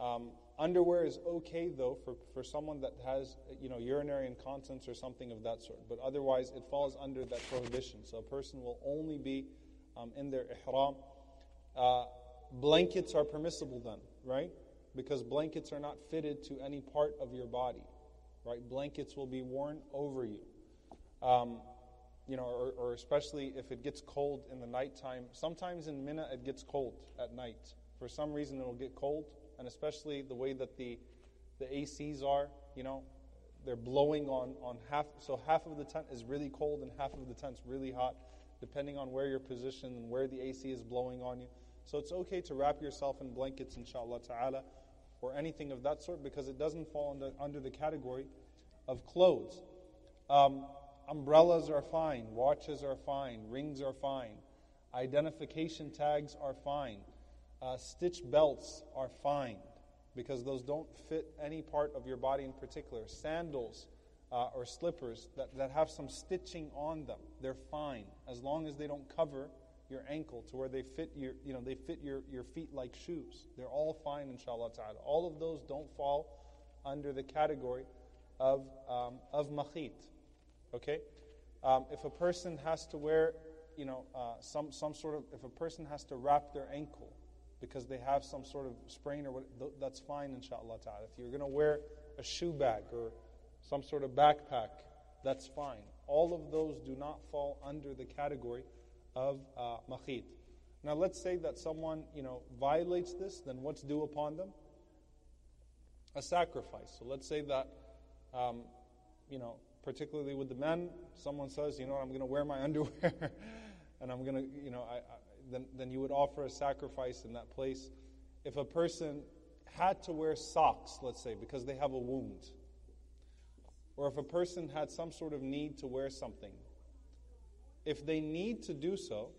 Um, underwear is okay though for, for someone that has you know urinary incontinence or something of that sort, but otherwise it falls under that prohibition. So a person will only be um, in their ihram. Uh, blankets are permissible then, right? Because blankets are not fitted to any part of your body, right? Blankets will be worn over you. Um, you know, or, or, especially if it gets cold in the nighttime. Sometimes in Mina it gets cold at night. For some reason it'll get cold, and especially the way that the the ACs are, you know, they're blowing on on half. So half of the tent is really cold, and half of the tent's really hot, depending on where you're positioned and where the AC is blowing on you. So it's okay to wrap yourself in blankets, inshallah ta'ala, or anything of that sort, because it doesn't fall under, under the category of clothes. Um, Umbrellas are fine, watches are fine, rings are fine, identification tags are fine, uh, stitch belts are fine because those don't fit any part of your body in particular. Sandals uh, or slippers that, that have some stitching on them, they're fine as long as they don't cover your ankle to where they fit your, you know, they fit your, your feet like shoes. They're all fine, inshallah ta'ala. All of those don't fall under the category of, um, of makhit. Okay? Um, if a person has to wear, you know, uh, some, some sort of, if a person has to wrap their ankle because they have some sort of sprain or what, that's fine, inshallah ta'ala. If you're going to wear a shoe bag or some sort of backpack, that's fine. All of those do not fall under the category of uh, makhit. Now, let's say that someone, you know, violates this, then what's due upon them? A sacrifice. So let's say that, um, you know, particularly with the men, someone says, you know, I'm going to wear my underwear, and I'm going to, you know, I, I, then, then you would offer a sacrifice in that place. If a person had to wear socks, let's say, because they have a wound, or if a person had some sort of need to wear something, if they need to do so,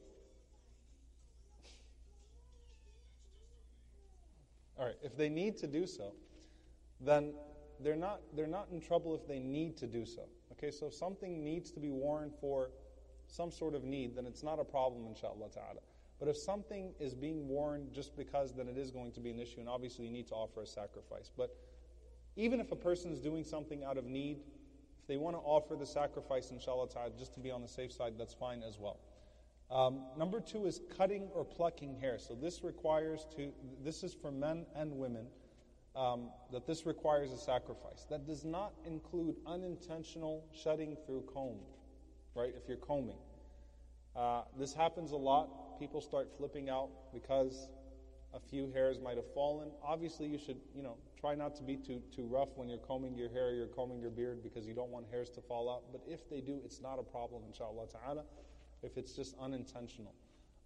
all right, if they need to do so, then they're not, they're not in trouble if they need to do so. Okay, so if something needs to be worn for some sort of need, then it's not a problem, inshallah ta'ala. But if something is being worn just because, then it is going to be an issue, and obviously you need to offer a sacrifice. But even if a person is doing something out of need, they want to offer the sacrifice, inshallah ta'ala, just to be on the safe side, that's fine as well. Um, number two is cutting or plucking hair. So this requires to, this is for men and women, um, that this requires a sacrifice. That does not include unintentional shedding through comb, right? If you're combing. Uh, this happens a lot. People start flipping out because a few hairs might have fallen. Obviously, you should, you know, try not to be too, too rough when you're combing your hair, you're combing your beard because you don't want hairs to fall out. But if they do, it's not a problem, inshallah ta'ala, if it's just unintentional.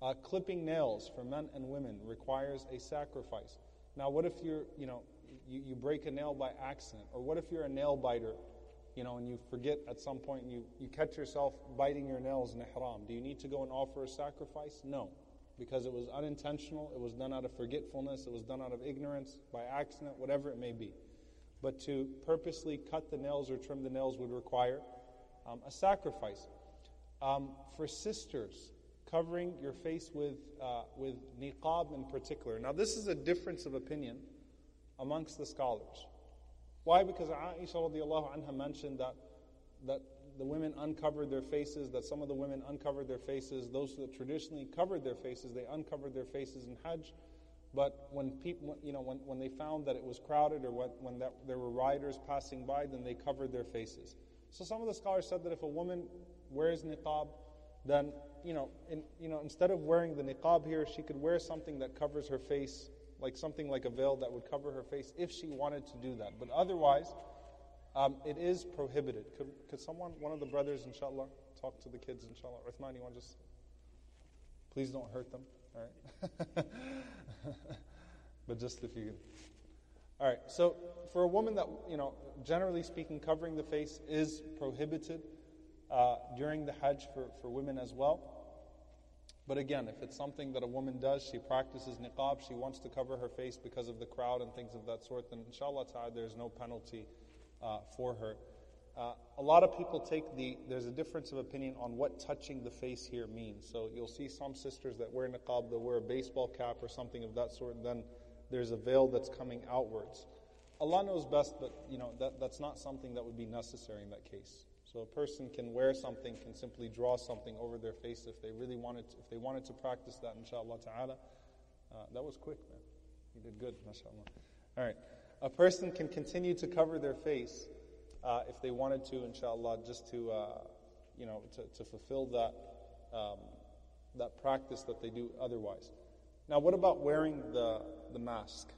Uh, clipping nails for men and women requires a sacrifice. Now, what if you're, you know, you, you break a nail by accident? Or what if you're a nail biter, you know, and you forget at some point and you, you catch yourself biting your nails in ihram? Do you need to go and offer a sacrifice? No because it was unintentional, it was done out of forgetfulness, it was done out of ignorance, by accident, whatever it may be. But to purposely cut the nails or trim the nails would require um, a sacrifice. Um, for sisters, covering your face with, uh, with niqab in particular. Now, this is a difference of opinion amongst the scholars. Why? Because Aisha radiallahu anha mentioned that, that the women uncovered their faces, that some of the women uncovered their faces. Those that traditionally covered their faces, they uncovered their faces in Hajj. But when people, you know, when, when they found that it was crowded or when, when that, there were riders passing by, then they covered their faces. So some of the scholars said that if a woman wears niqab, then you know, in, you know, instead of wearing the niqab here, she could wear something that covers her face, like something like a veil that would cover her face, if she wanted to do that. But otherwise, um, it is prohibited. Could, could someone, one of the brothers, inshallah, talk to the kids, inshallah? Uthman, you want to just. Please don't hurt them, all right? but just if you can. All right, so for a woman that, you know, generally speaking, covering the face is prohibited uh, during the Hajj for, for women as well. But again, if it's something that a woman does, she practices niqab, she wants to cover her face because of the crowd and things of that sort, then inshallah ta'ala, there's no penalty uh, for her. Uh, a lot of people take the, there's a difference of opinion on what touching the face here means. So you'll see some sisters that wear niqab, they'll wear a baseball cap or something of that sort, and then there's a veil that's coming outwards. Allah knows best, but you know that, that's not something that would be necessary in that case. So a person can wear something, can simply draw something over their face if they really wanted to, if they wanted to practice that, inshallah ta'ala. Uh, that was quick, man. You did good, mashallah. All right. A person can continue to cover their face uh, if they wanted to, inshallah, just to, uh, you know, to, to fulfill that, um, that practice that they do otherwise. Now, what about wearing the, the mask?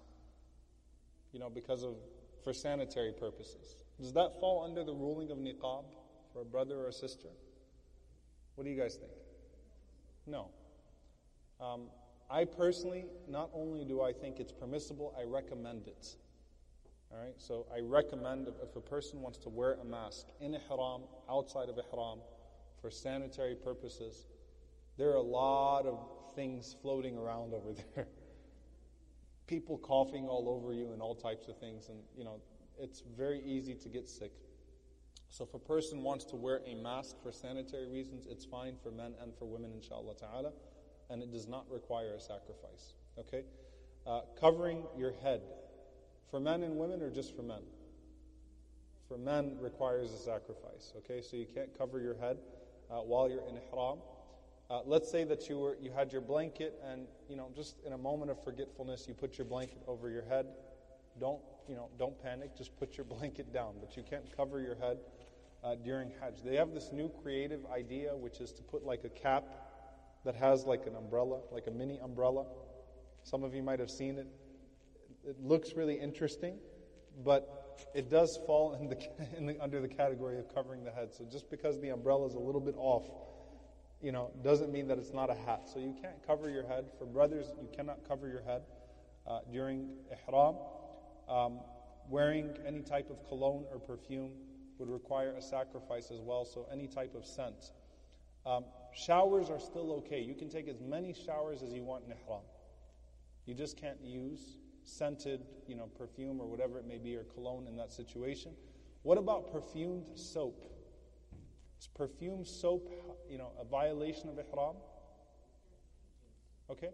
You know, because of, for sanitary purposes. Does that fall under the ruling of niqab for a brother or a sister? What do you guys think? No. Um, I personally, not only do I think it's permissible, I recommend it. All right, so I recommend if a person wants to wear a mask in ihram, outside of ihram, for sanitary purposes, there are a lot of things floating around over there. People coughing all over you and all types of things, and you know, it's very easy to get sick. So if a person wants to wear a mask for sanitary reasons, it's fine for men and for women, inshallah ta'ala, and it does not require a sacrifice. Okay? Uh, covering your head for men and women or just for men? For men requires a sacrifice. Okay, so you can't cover your head uh, while you're in ihram. Uh, let's say that you were you had your blanket and you know just in a moment of forgetfulness you put your blanket over your head. Don't you know? Don't panic. Just put your blanket down. But you can't cover your head uh, during Hajj. They have this new creative idea, which is to put like a cap that has like an umbrella, like a mini umbrella. Some of you might have seen it. It looks really interesting, but it does fall in the, in the, under the category of covering the head. So just because the umbrella is a little bit off, you know, doesn't mean that it's not a hat. So you can't cover your head. For brothers, you cannot cover your head uh, during ihram. Um, wearing any type of cologne or perfume would require a sacrifice as well, so any type of scent. Um, showers are still okay. You can take as many showers as you want in ihram. You just can't use scented, you know, perfume or whatever it may be, or cologne in that situation. What about perfumed soap? Is perfumed soap, you know, a violation of ihram? Okay?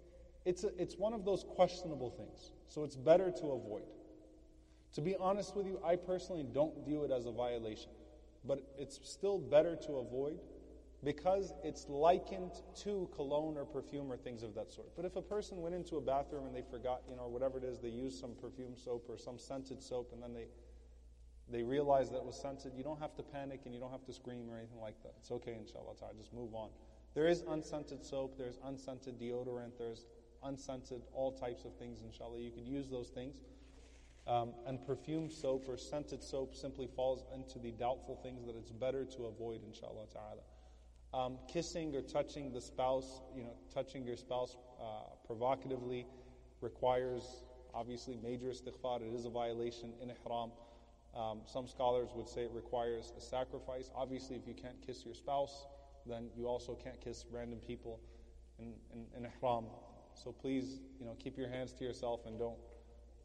It's, a, it's one of those questionable things, so it's better to avoid. To be honest with you, I personally don't view it as a violation, but it's still better to avoid because it's likened to cologne or perfume or things of that sort. But if a person went into a bathroom and they forgot, you know, or whatever it is, they used some perfume soap or some scented soap and then they they realized that it was scented, you don't have to panic and you don't have to scream or anything like that. It's okay, inshallah ta'ala, just move on. There is unscented soap, there's unscented deodorant, there's unscented all types of things, inshallah. You could use those things. Um, and perfumed soap or scented soap simply falls into the doubtful things that it's better to avoid, inshallah ta'ala. Um, kissing or touching the spouse, you know, touching your spouse uh, provocatively requires obviously major istighfar. It is a violation in ihram. Um, some scholars would say it requires a sacrifice. Obviously, if you can't kiss your spouse, then you also can't kiss random people in, in, in ihram. So please, you know, keep your hands to yourself and don't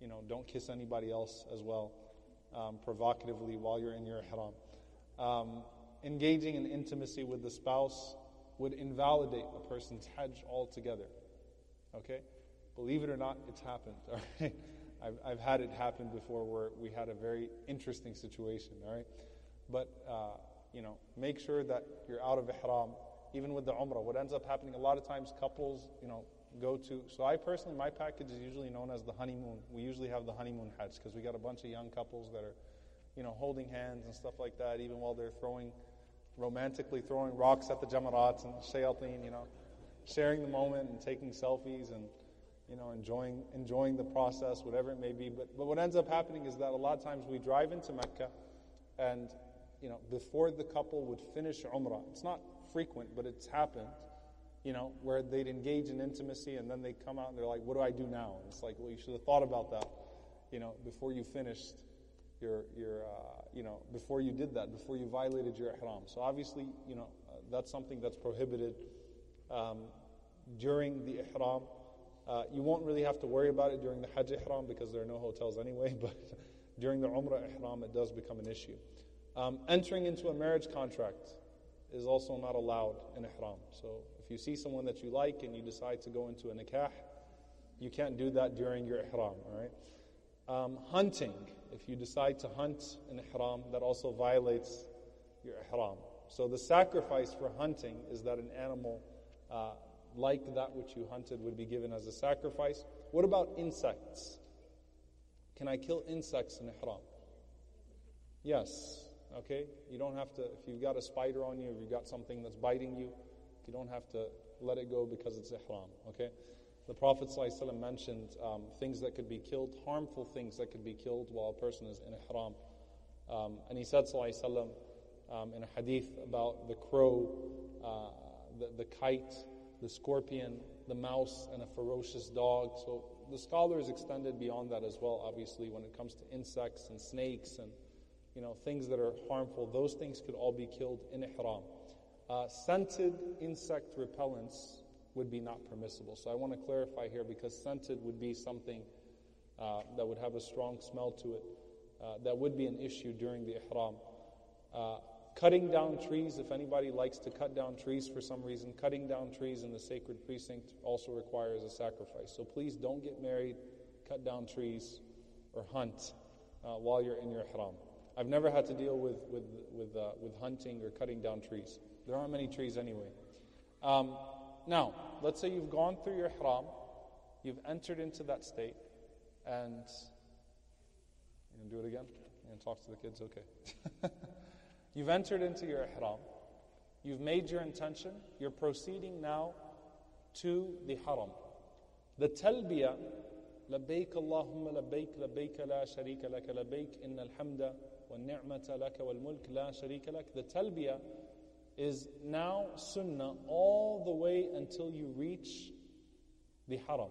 you know, don't kiss anybody else as well, um, provocatively while you're in your ihram. Engaging in intimacy with the spouse would invalidate a person's hajj altogether. Okay? Believe it or not, it's happened. All right? I've, I've had it happen before where we had a very interesting situation. All right? But, uh, you know, make sure that you're out of ihram, even with the umrah. What ends up happening a lot of times, couples, you know, go to. So I personally, my package is usually known as the honeymoon. We usually have the honeymoon hajj because we got a bunch of young couples that are, you know, holding hands and stuff like that, even while they're throwing, romantically throwing rocks at the jamarats and shayateen, you know, sharing the moment and taking selfies and, you know, enjoying enjoying the process, whatever it may be. But but what ends up happening is that a lot of times we drive into Mecca, and you know, before the couple would finish Umrah, it's not frequent, but it's happened you know, where they'd engage in intimacy and then they come out and they're like, what do I do now? And it's like, well, you should have thought about that, you know, before you finished your, your uh, you know, before you did that, before you violated your ihram. So obviously, you know, uh, that's something that's prohibited um, during the ihram. Uh, you won't really have to worry about it during the Hajj ihram because there are no hotels anyway, but during the Umrah ihram, it does become an issue. Um, entering into a marriage contract is also not allowed in ihram. So if you see someone that you like and you decide to go into a nikah, you can't do that during your ihram, all right? Um, hunting, if you decide to hunt in ihram, that also violates your ihram. So the sacrifice for hunting is that an animal uh, like that which you hunted would be given as a sacrifice. What about insects? Can I kill insects in ihram? Yes. Okay? You don't have to, if you've got a spider on you, if you've got something that's biting you, you don't have to let it go because it's ihram, okay? The Prophet ﷺ mentioned um, things that could be killed, harmful things that could be killed while a person is in ihram. Um, and he said ﷺ, um, in a hadith about the crow, uh, the, the kite, the scorpion, the mouse, and a ferocious dog. So the scholars extended beyond that as well, obviously, when it comes to insects and snakes and you know, things that are harmful. Those things could all be killed in ihram. Uh, scented insect repellents would be not permissible. So I want to clarify here because scented would be something uh, that would have a strong smell to it. Uh, that would be an issue during the ihram. Uh, cutting down trees, if anybody likes to cut down trees for some reason, cutting down trees in the sacred precinct also requires a sacrifice. So please don't get married, cut down trees, or hunt uh, while you're in your ihram. I've never had to deal with, with, with, uh, with hunting or cutting down trees. There aren't many trees anyway. Um, now, let's say you've gone through your ihram, you've entered into that state, and you can do it again. and talk to the kids, okay. you've entered into your ihram, you've made your intention, you're proceeding now to the haram. The talbiyah, لبيك اللهم لبيك لبيك لا شريك لك لبيك إن الحمد والنعمة لك والملك لا شريك لك. The talbiyah is now sunnah all the way until you reach the haram,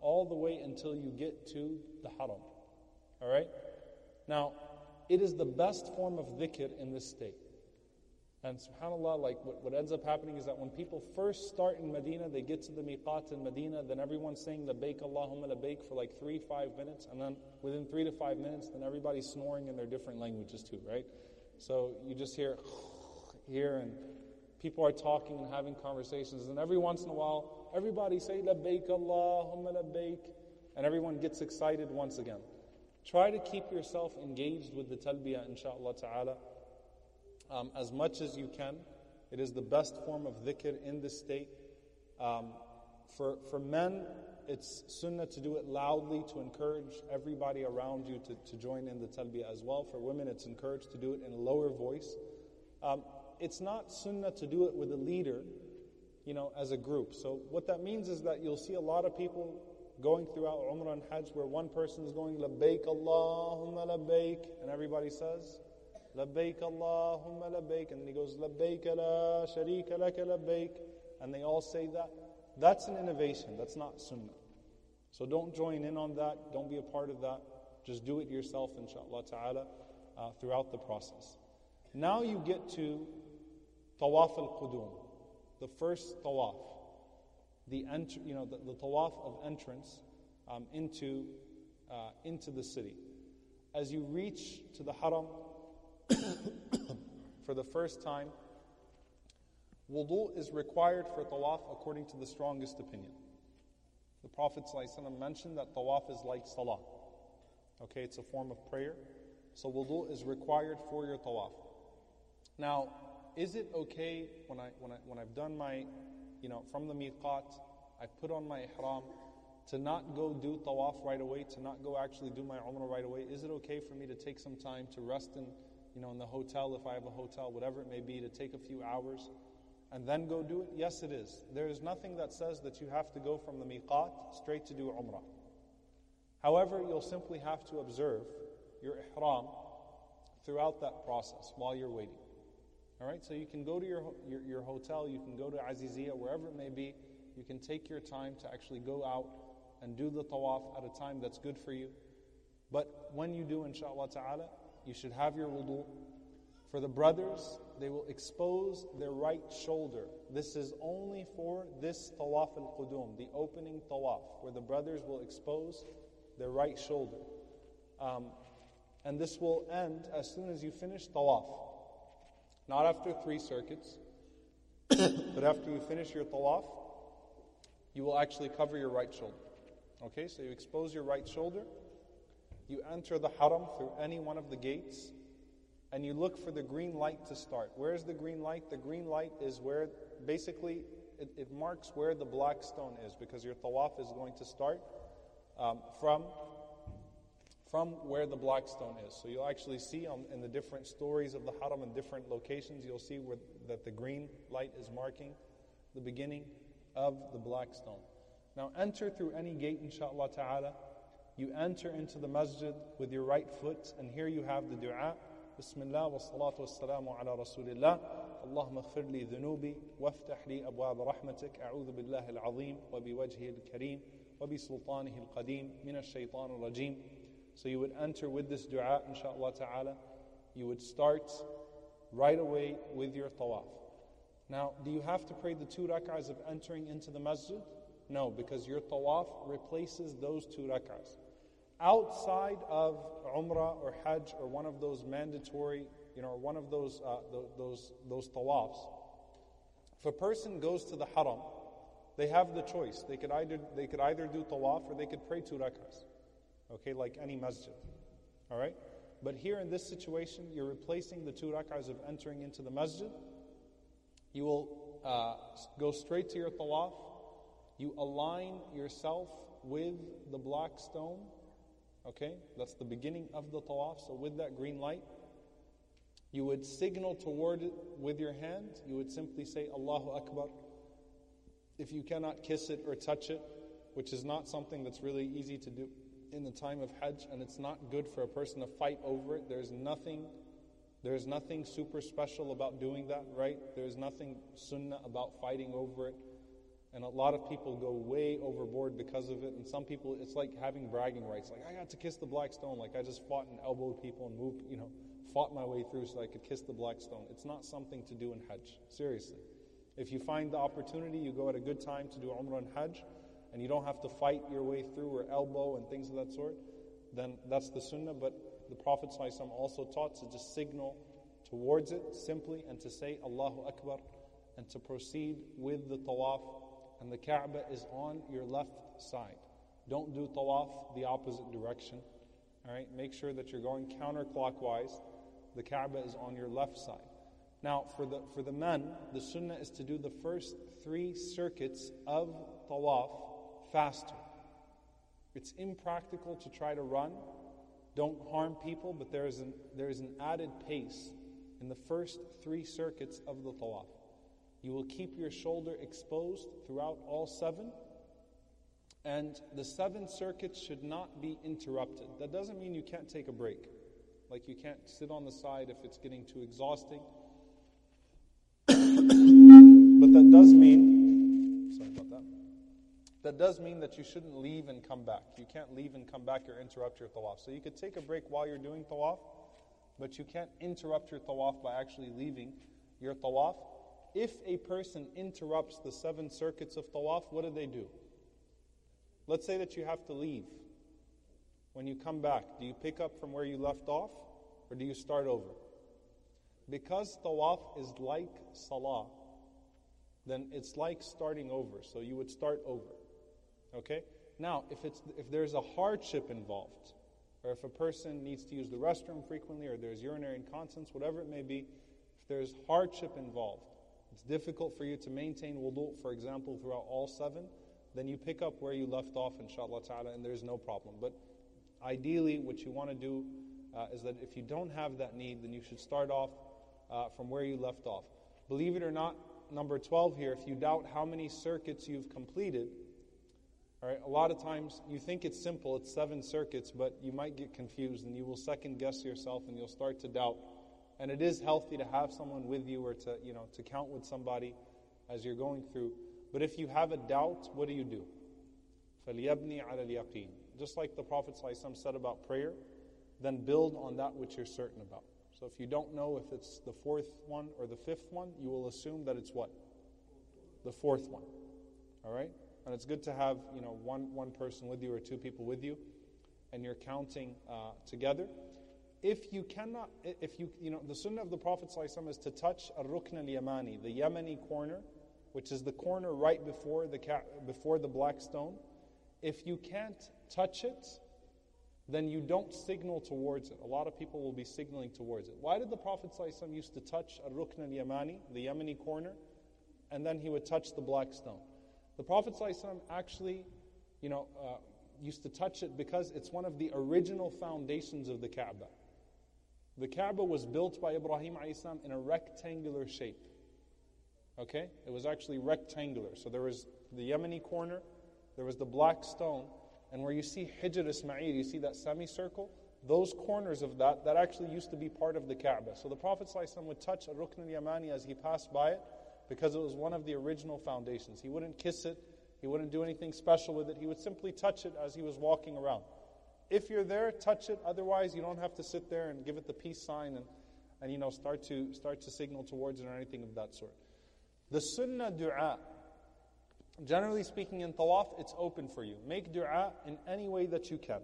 all the way until you get to the haram. All right? Now, it is the best form of dhikr in this state. And subhanAllah, like what, what ends up happening is that when people first start in Medina, they get to the miqat in Medina, then everyone's saying labbaik Allahumma labbaik for like three, five minutes, and then within three to five minutes, then everybody's snoring in their different languages too, right? So you just hear here and people are talking and having conversations, and every once in a while, everybody say labbaik Allahumma labbaik, and everyone gets excited once again. Try to keep yourself engaged with the talbiyah, inshallah ta'ala um, as much as you can. It is the best form of dhikr in this state. Um, for, for men, it's sunnah to do it loudly to encourage everybody around you to, to join in the talbiyah as well. For women, it's encouraged to do it in a lower voice. Um, it's not sunnah to do it with a leader, you know, as a group. So what that means is that you'll see a lot of people going throughout Umrah and Hajj where one person is going, Labbaik Allahumma labbaik, and everybody says, Labbaik Allahumma labbaik. And then he goes, Labbaik la sharika laka labbaik. And they all say that. That's an innovation. That's not sunnah. So don't join in on that. Don't be a part of that. Just do it yourself, inshallah ta'ala, uh, throughout the process. Now you get to Tawaf al Qudum, the first Tawaf, the, ent- you know, the, the Tawaf of entrance um, into, uh, into the city. As you reach to the Haram, for the first time, wudu is required for tawaf according to the strongest opinion. The Prophet ﷺ mentioned that tawaf is like salah. Okay, it's a form of prayer. So wudu is required for your tawaf. Now, is it okay when I when I when I've done my, you know, from the miqat, I've put on my ihram, to not go do tawaf right away, to not go actually do my umrah right away? Is it okay for me to take some time to rest in you know, in the hotel, if I have a hotel, whatever it may be, to take a few hours and then go do it? Yes, it is. There is nothing that says that you have to go from the miqat straight to do umrah. However, you'll simply have to observe your ihram throughout that process while you're waiting. All right, so you can go to your, your, your hotel, you can go to Aziziyah, wherever it may be. You can take your time to actually go out and do the tawaf at a time that's good for you. But when you do, inshallah ta'ala, you should have your wudu. For the brothers, they will expose their right shoulder. This is only for this tawaf al qudum, the opening tawaf, where the brothers will expose their right shoulder. Um, and this will end as soon as you finish tawaf. Not after three circuits, but after you finish your tawaf, you will actually cover your right shoulder. Okay, so you expose your right shoulder you enter the haram through any one of the gates and you look for the green light to start. Where's the green light? The green light is where basically it, it marks where the black stone is because your tawaf is going to start um, from, from where the black stone is. So you'll actually see on, in the different stories of the haram in different locations, you'll see where, that the green light is marking the beginning of the black stone. Now enter through any gate, inshallah ta'ala you enter into the masjid with your right foot, and here you have the dua. Bismillah wa salatu wa salamu ala rasulillah. اللهم اغفر لي ذنوبي وافتح لي أبواب رحمتك أعوذ بالله العظيم وبوجهه الكريم وبسلطانه القديم من الشيطان الرجيم so you would enter with this dua, inshallah ta'ala. You would start right away with your tawaf. Now, do you have to pray the two rak'ahs of entering into the masjid? No, because your tawaf replaces those two rak'ahs outside of Umrah or Hajj or one of those mandatory, you know, or one of those, uh, those, those tawafs, if a person goes to the haram, they have the choice. They could either, they could either do tawaf or they could pray two rakahs. Okay, like any masjid. All right? But here in this situation, you're replacing the two rakahs of entering into the masjid. You will uh, go straight to your tawaf. You align yourself with the black stone Okay, that's the beginning of the tawaf. So with that green light, You would signal toward it with your hand. You would simply say Allahu Akbar. If you cannot kiss it or touch it, which is not something that's really easy to do in the time of Hajj, and it's not good for a person to fight over it. There's nothing, there's nothing super special about doing that, right? There's nothing sunnah about fighting over it. And a lot of people go way overboard because of it. And some people, it's like having bragging rights. Like, I got to kiss the black stone. Like, I just fought and elbowed people and moved, you know, fought my way through so I could kiss the black stone. It's not something to do in Hajj. Seriously. If you find the opportunity, you go at a good time to do Umrah and Hajj, and you don't have to fight your way through or elbow and things of that sort, then that's the sunnah. But the Prophet ﷺ also taught to just signal towards it simply and to say Allahu Akbar and to proceed with the tawaf. And the Kaaba is on your left side. Don't do tawaf the opposite direction. All right, make sure that you're going counterclockwise. The Kaaba is on your left side. Now, for the, for the men, the sunnah is to do the first three circuits of tawaf faster. It's impractical to try to run. Don't harm people, but there is an, there is an added pace in the first three circuits of the tawaf. You will keep your shoulder exposed throughout all seven, and the seven circuits should not be interrupted. That doesn't mean you can't take a break. Like you can't sit on the side if it's getting too exhausting. but that does mean. That does mean that you shouldn't leave and come back. You can't leave and come back or interrupt your tawaf. So you could take a break while you're doing tawaf, but you can't interrupt your tawaf by actually leaving your tawaf. If a person interrupts the seven circuits of tawaf, what do they do? Let's say that you have to leave. When you come back, do you pick up from where you left off or do you start over? Because tawaf is like salah, then it's like starting over. So you would start over. Okay? Now, if, it's, if there's a hardship involved, or if a person needs to use the restroom frequently, or there's urinary incontinence, whatever it may be, if there's hardship involved, it's difficult for you to maintain wudu, for example, throughout all seven, then you pick up where you left off, inshallah ta'ala, and there's no problem. But ideally, what you want to do uh, is that if you don't have that need, then you should start off uh, from where you left off. Believe it or not, number 12 here, if you doubt how many circuits you've completed, all right, a lot of times you think it's simple, it's seven circuits, but you might get confused and you will second guess yourself and you'll start to doubt. And it is healthy to have someone with you or to, you know, to count with somebody as you're going through. But if you have a doubt, what do you do? فَلْيَبْنِي عَلَى الْيَقِينِ Just like the Prophet ﷺ said about prayer, then build on that which you're certain about. So if you don't know if it's the fourth one or the fifth one, you will assume that it's what? The fourth one. All right? And it's good to have, you know, one, one person with you or two people with you, and you're counting uh, together. If you cannot, if you, you know, the sunnah of the Prophet ﷺ is to touch a rukn al-yamani, the Yemeni corner, which is the corner right before the, before the black stone. If you can't touch it, then you don't signal towards it. A lot of people will be signaling towards it. Why did the Prophet ﷺ used to touch a rukn al-yamani, the Yemeni corner, and then he would touch the black stone? The Prophet ﷺ actually, you know, uh, used to touch it because it's one of the original foundations of the Kaaba. The Kaaba was built by Ibrahim in a rectangular shape. Okay? It was actually rectangular. So there was the Yemeni corner, there was the black stone, and where you see Hijr Ismail, you see that semicircle, those corners of that, that actually used to be part of the Kaaba. So the Prophet ﷺ would touch Rukn al Yamani as he passed by it because it was one of the original foundations. He wouldn't kiss it, he wouldn't do anything special with it, he would simply touch it as he was walking around. If you're there, touch it. Otherwise, you don't have to sit there and give it the peace sign and, and you know, start to, start to signal towards it or anything of that sort. The sunnah dua, generally speaking in tawaf, it's open for you. Make dua in any way that you can.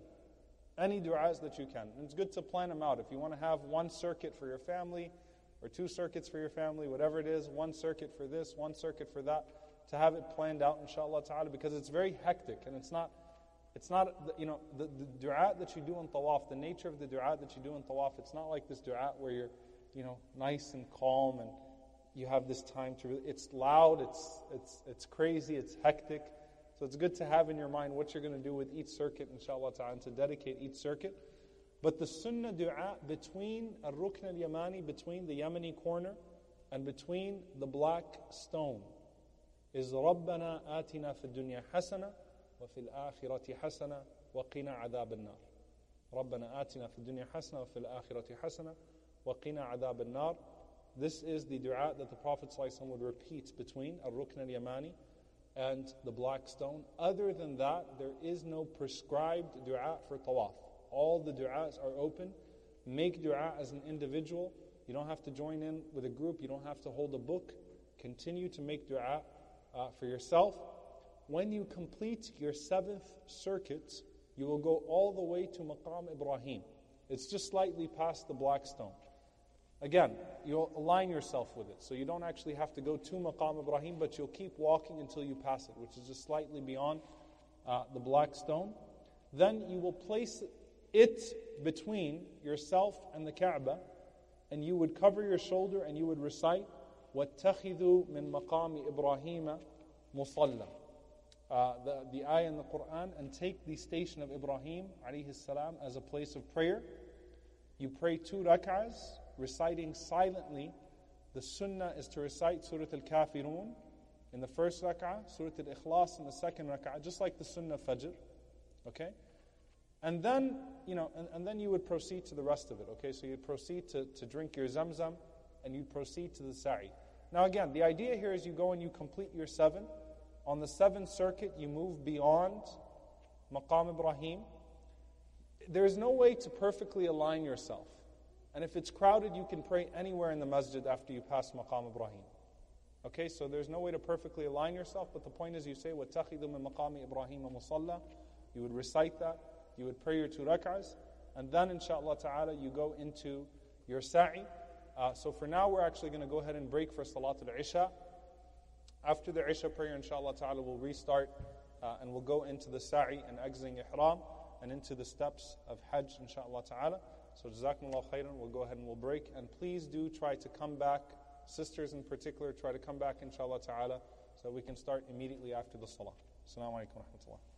Any du'as that you can. And it's good to plan them out. If you want to have one circuit for your family, or two circuits for your family, whatever it is, one circuit for this, one circuit for that, to have it planned out, inshallah ta'ala, because it's very hectic and it's not, it's not, you know, the, the dua that you do in tawaf, the nature of the dua that you do in tawaf, it's not like this dua where you're, you know, nice and calm and you have this time to really, it's loud it's it's it's crazy it's hectic. So it's good to have in your mind what you're going to do with each circuit inshallah ta'ala to dedicate each circuit But the sunnah dua between al-rukn al-yamani, between the Yemeni corner and between the black stone is ربنا آتنا في الدنيا حسنة وفي الآخرة حسنة وقنا عذاب النار ربنا آتنا في الدنيا حسنة وفي الآخرة حسنة وقنا عذاب النار This is the dua that the Prophet ﷺ would repeat between al-rukn al-yamani and the black stone. Other than that, there is no prescribed dua for tawaf. All the du'as are open. Make dua as an individual. You don't have to join in with a group. You don't have to hold a book. Continue to make dua uh, for yourself. When you complete your seventh circuit, you will go all the way to Maqam Ibrahim. It's just slightly past the black stone. Again, you'll align yourself with it. So you don't actually have to go to Maqam Ibrahim, but you'll keep walking until you pass it, which is just slightly beyond uh, the black stone. Then you will place it between yourself and the Kaaba, and you would cover your shoulder and you would recite, وَاتَّخِذُوا مِن مَقَامِ إِبْرَاهِيمَ مُصَلَّى uh, the, the ayah in the Quran and take the station of Ibrahim alayhi salam as a place of prayer. You pray two rak'ahs, reciting silently. The sunnah is to recite Surah Al Kafirun in the first rak'ah, Surah Al Ikhlas in the second rak'ah, just like the sunnah Fajr. Okay? And then, you know, and, and then you would proceed to the rest of it. Okay, so you'd proceed to, to drink your zamzam and you'd proceed to the sa'i. Now, again, the idea here is you go and you complete your seven. On the seventh circuit, you move beyond Maqam Ibrahim. There is no way to perfectly align yourself. And if it's crowded, you can pray anywhere in the masjid after you pass Maqam Ibrahim. Okay, so there's no way to perfectly align yourself, but the point is you say, وَاتَّخِذُ مِن مَقَامِ إِبْرَاهِيمَ مُصَلَّى You would recite that you would pray your two rak'ahs, and then inshallah ta'ala you go into your sa'i. Uh, so for now, we're actually going to go ahead and break for Salat al-Isha. After the Isha prayer, inshallah ta'ala, we'll restart uh, and we'll go into the sa'i and exiting ihram and into the steps of Hajj, inshallah ta'ala. So jazakumullah khairan, we'll go ahead and we'll break. And please do try to come back, sisters in particular, try to come back, inshallah ta'ala, so we can start immediately after the salah. Assalamu alaikum wa rahmatullah.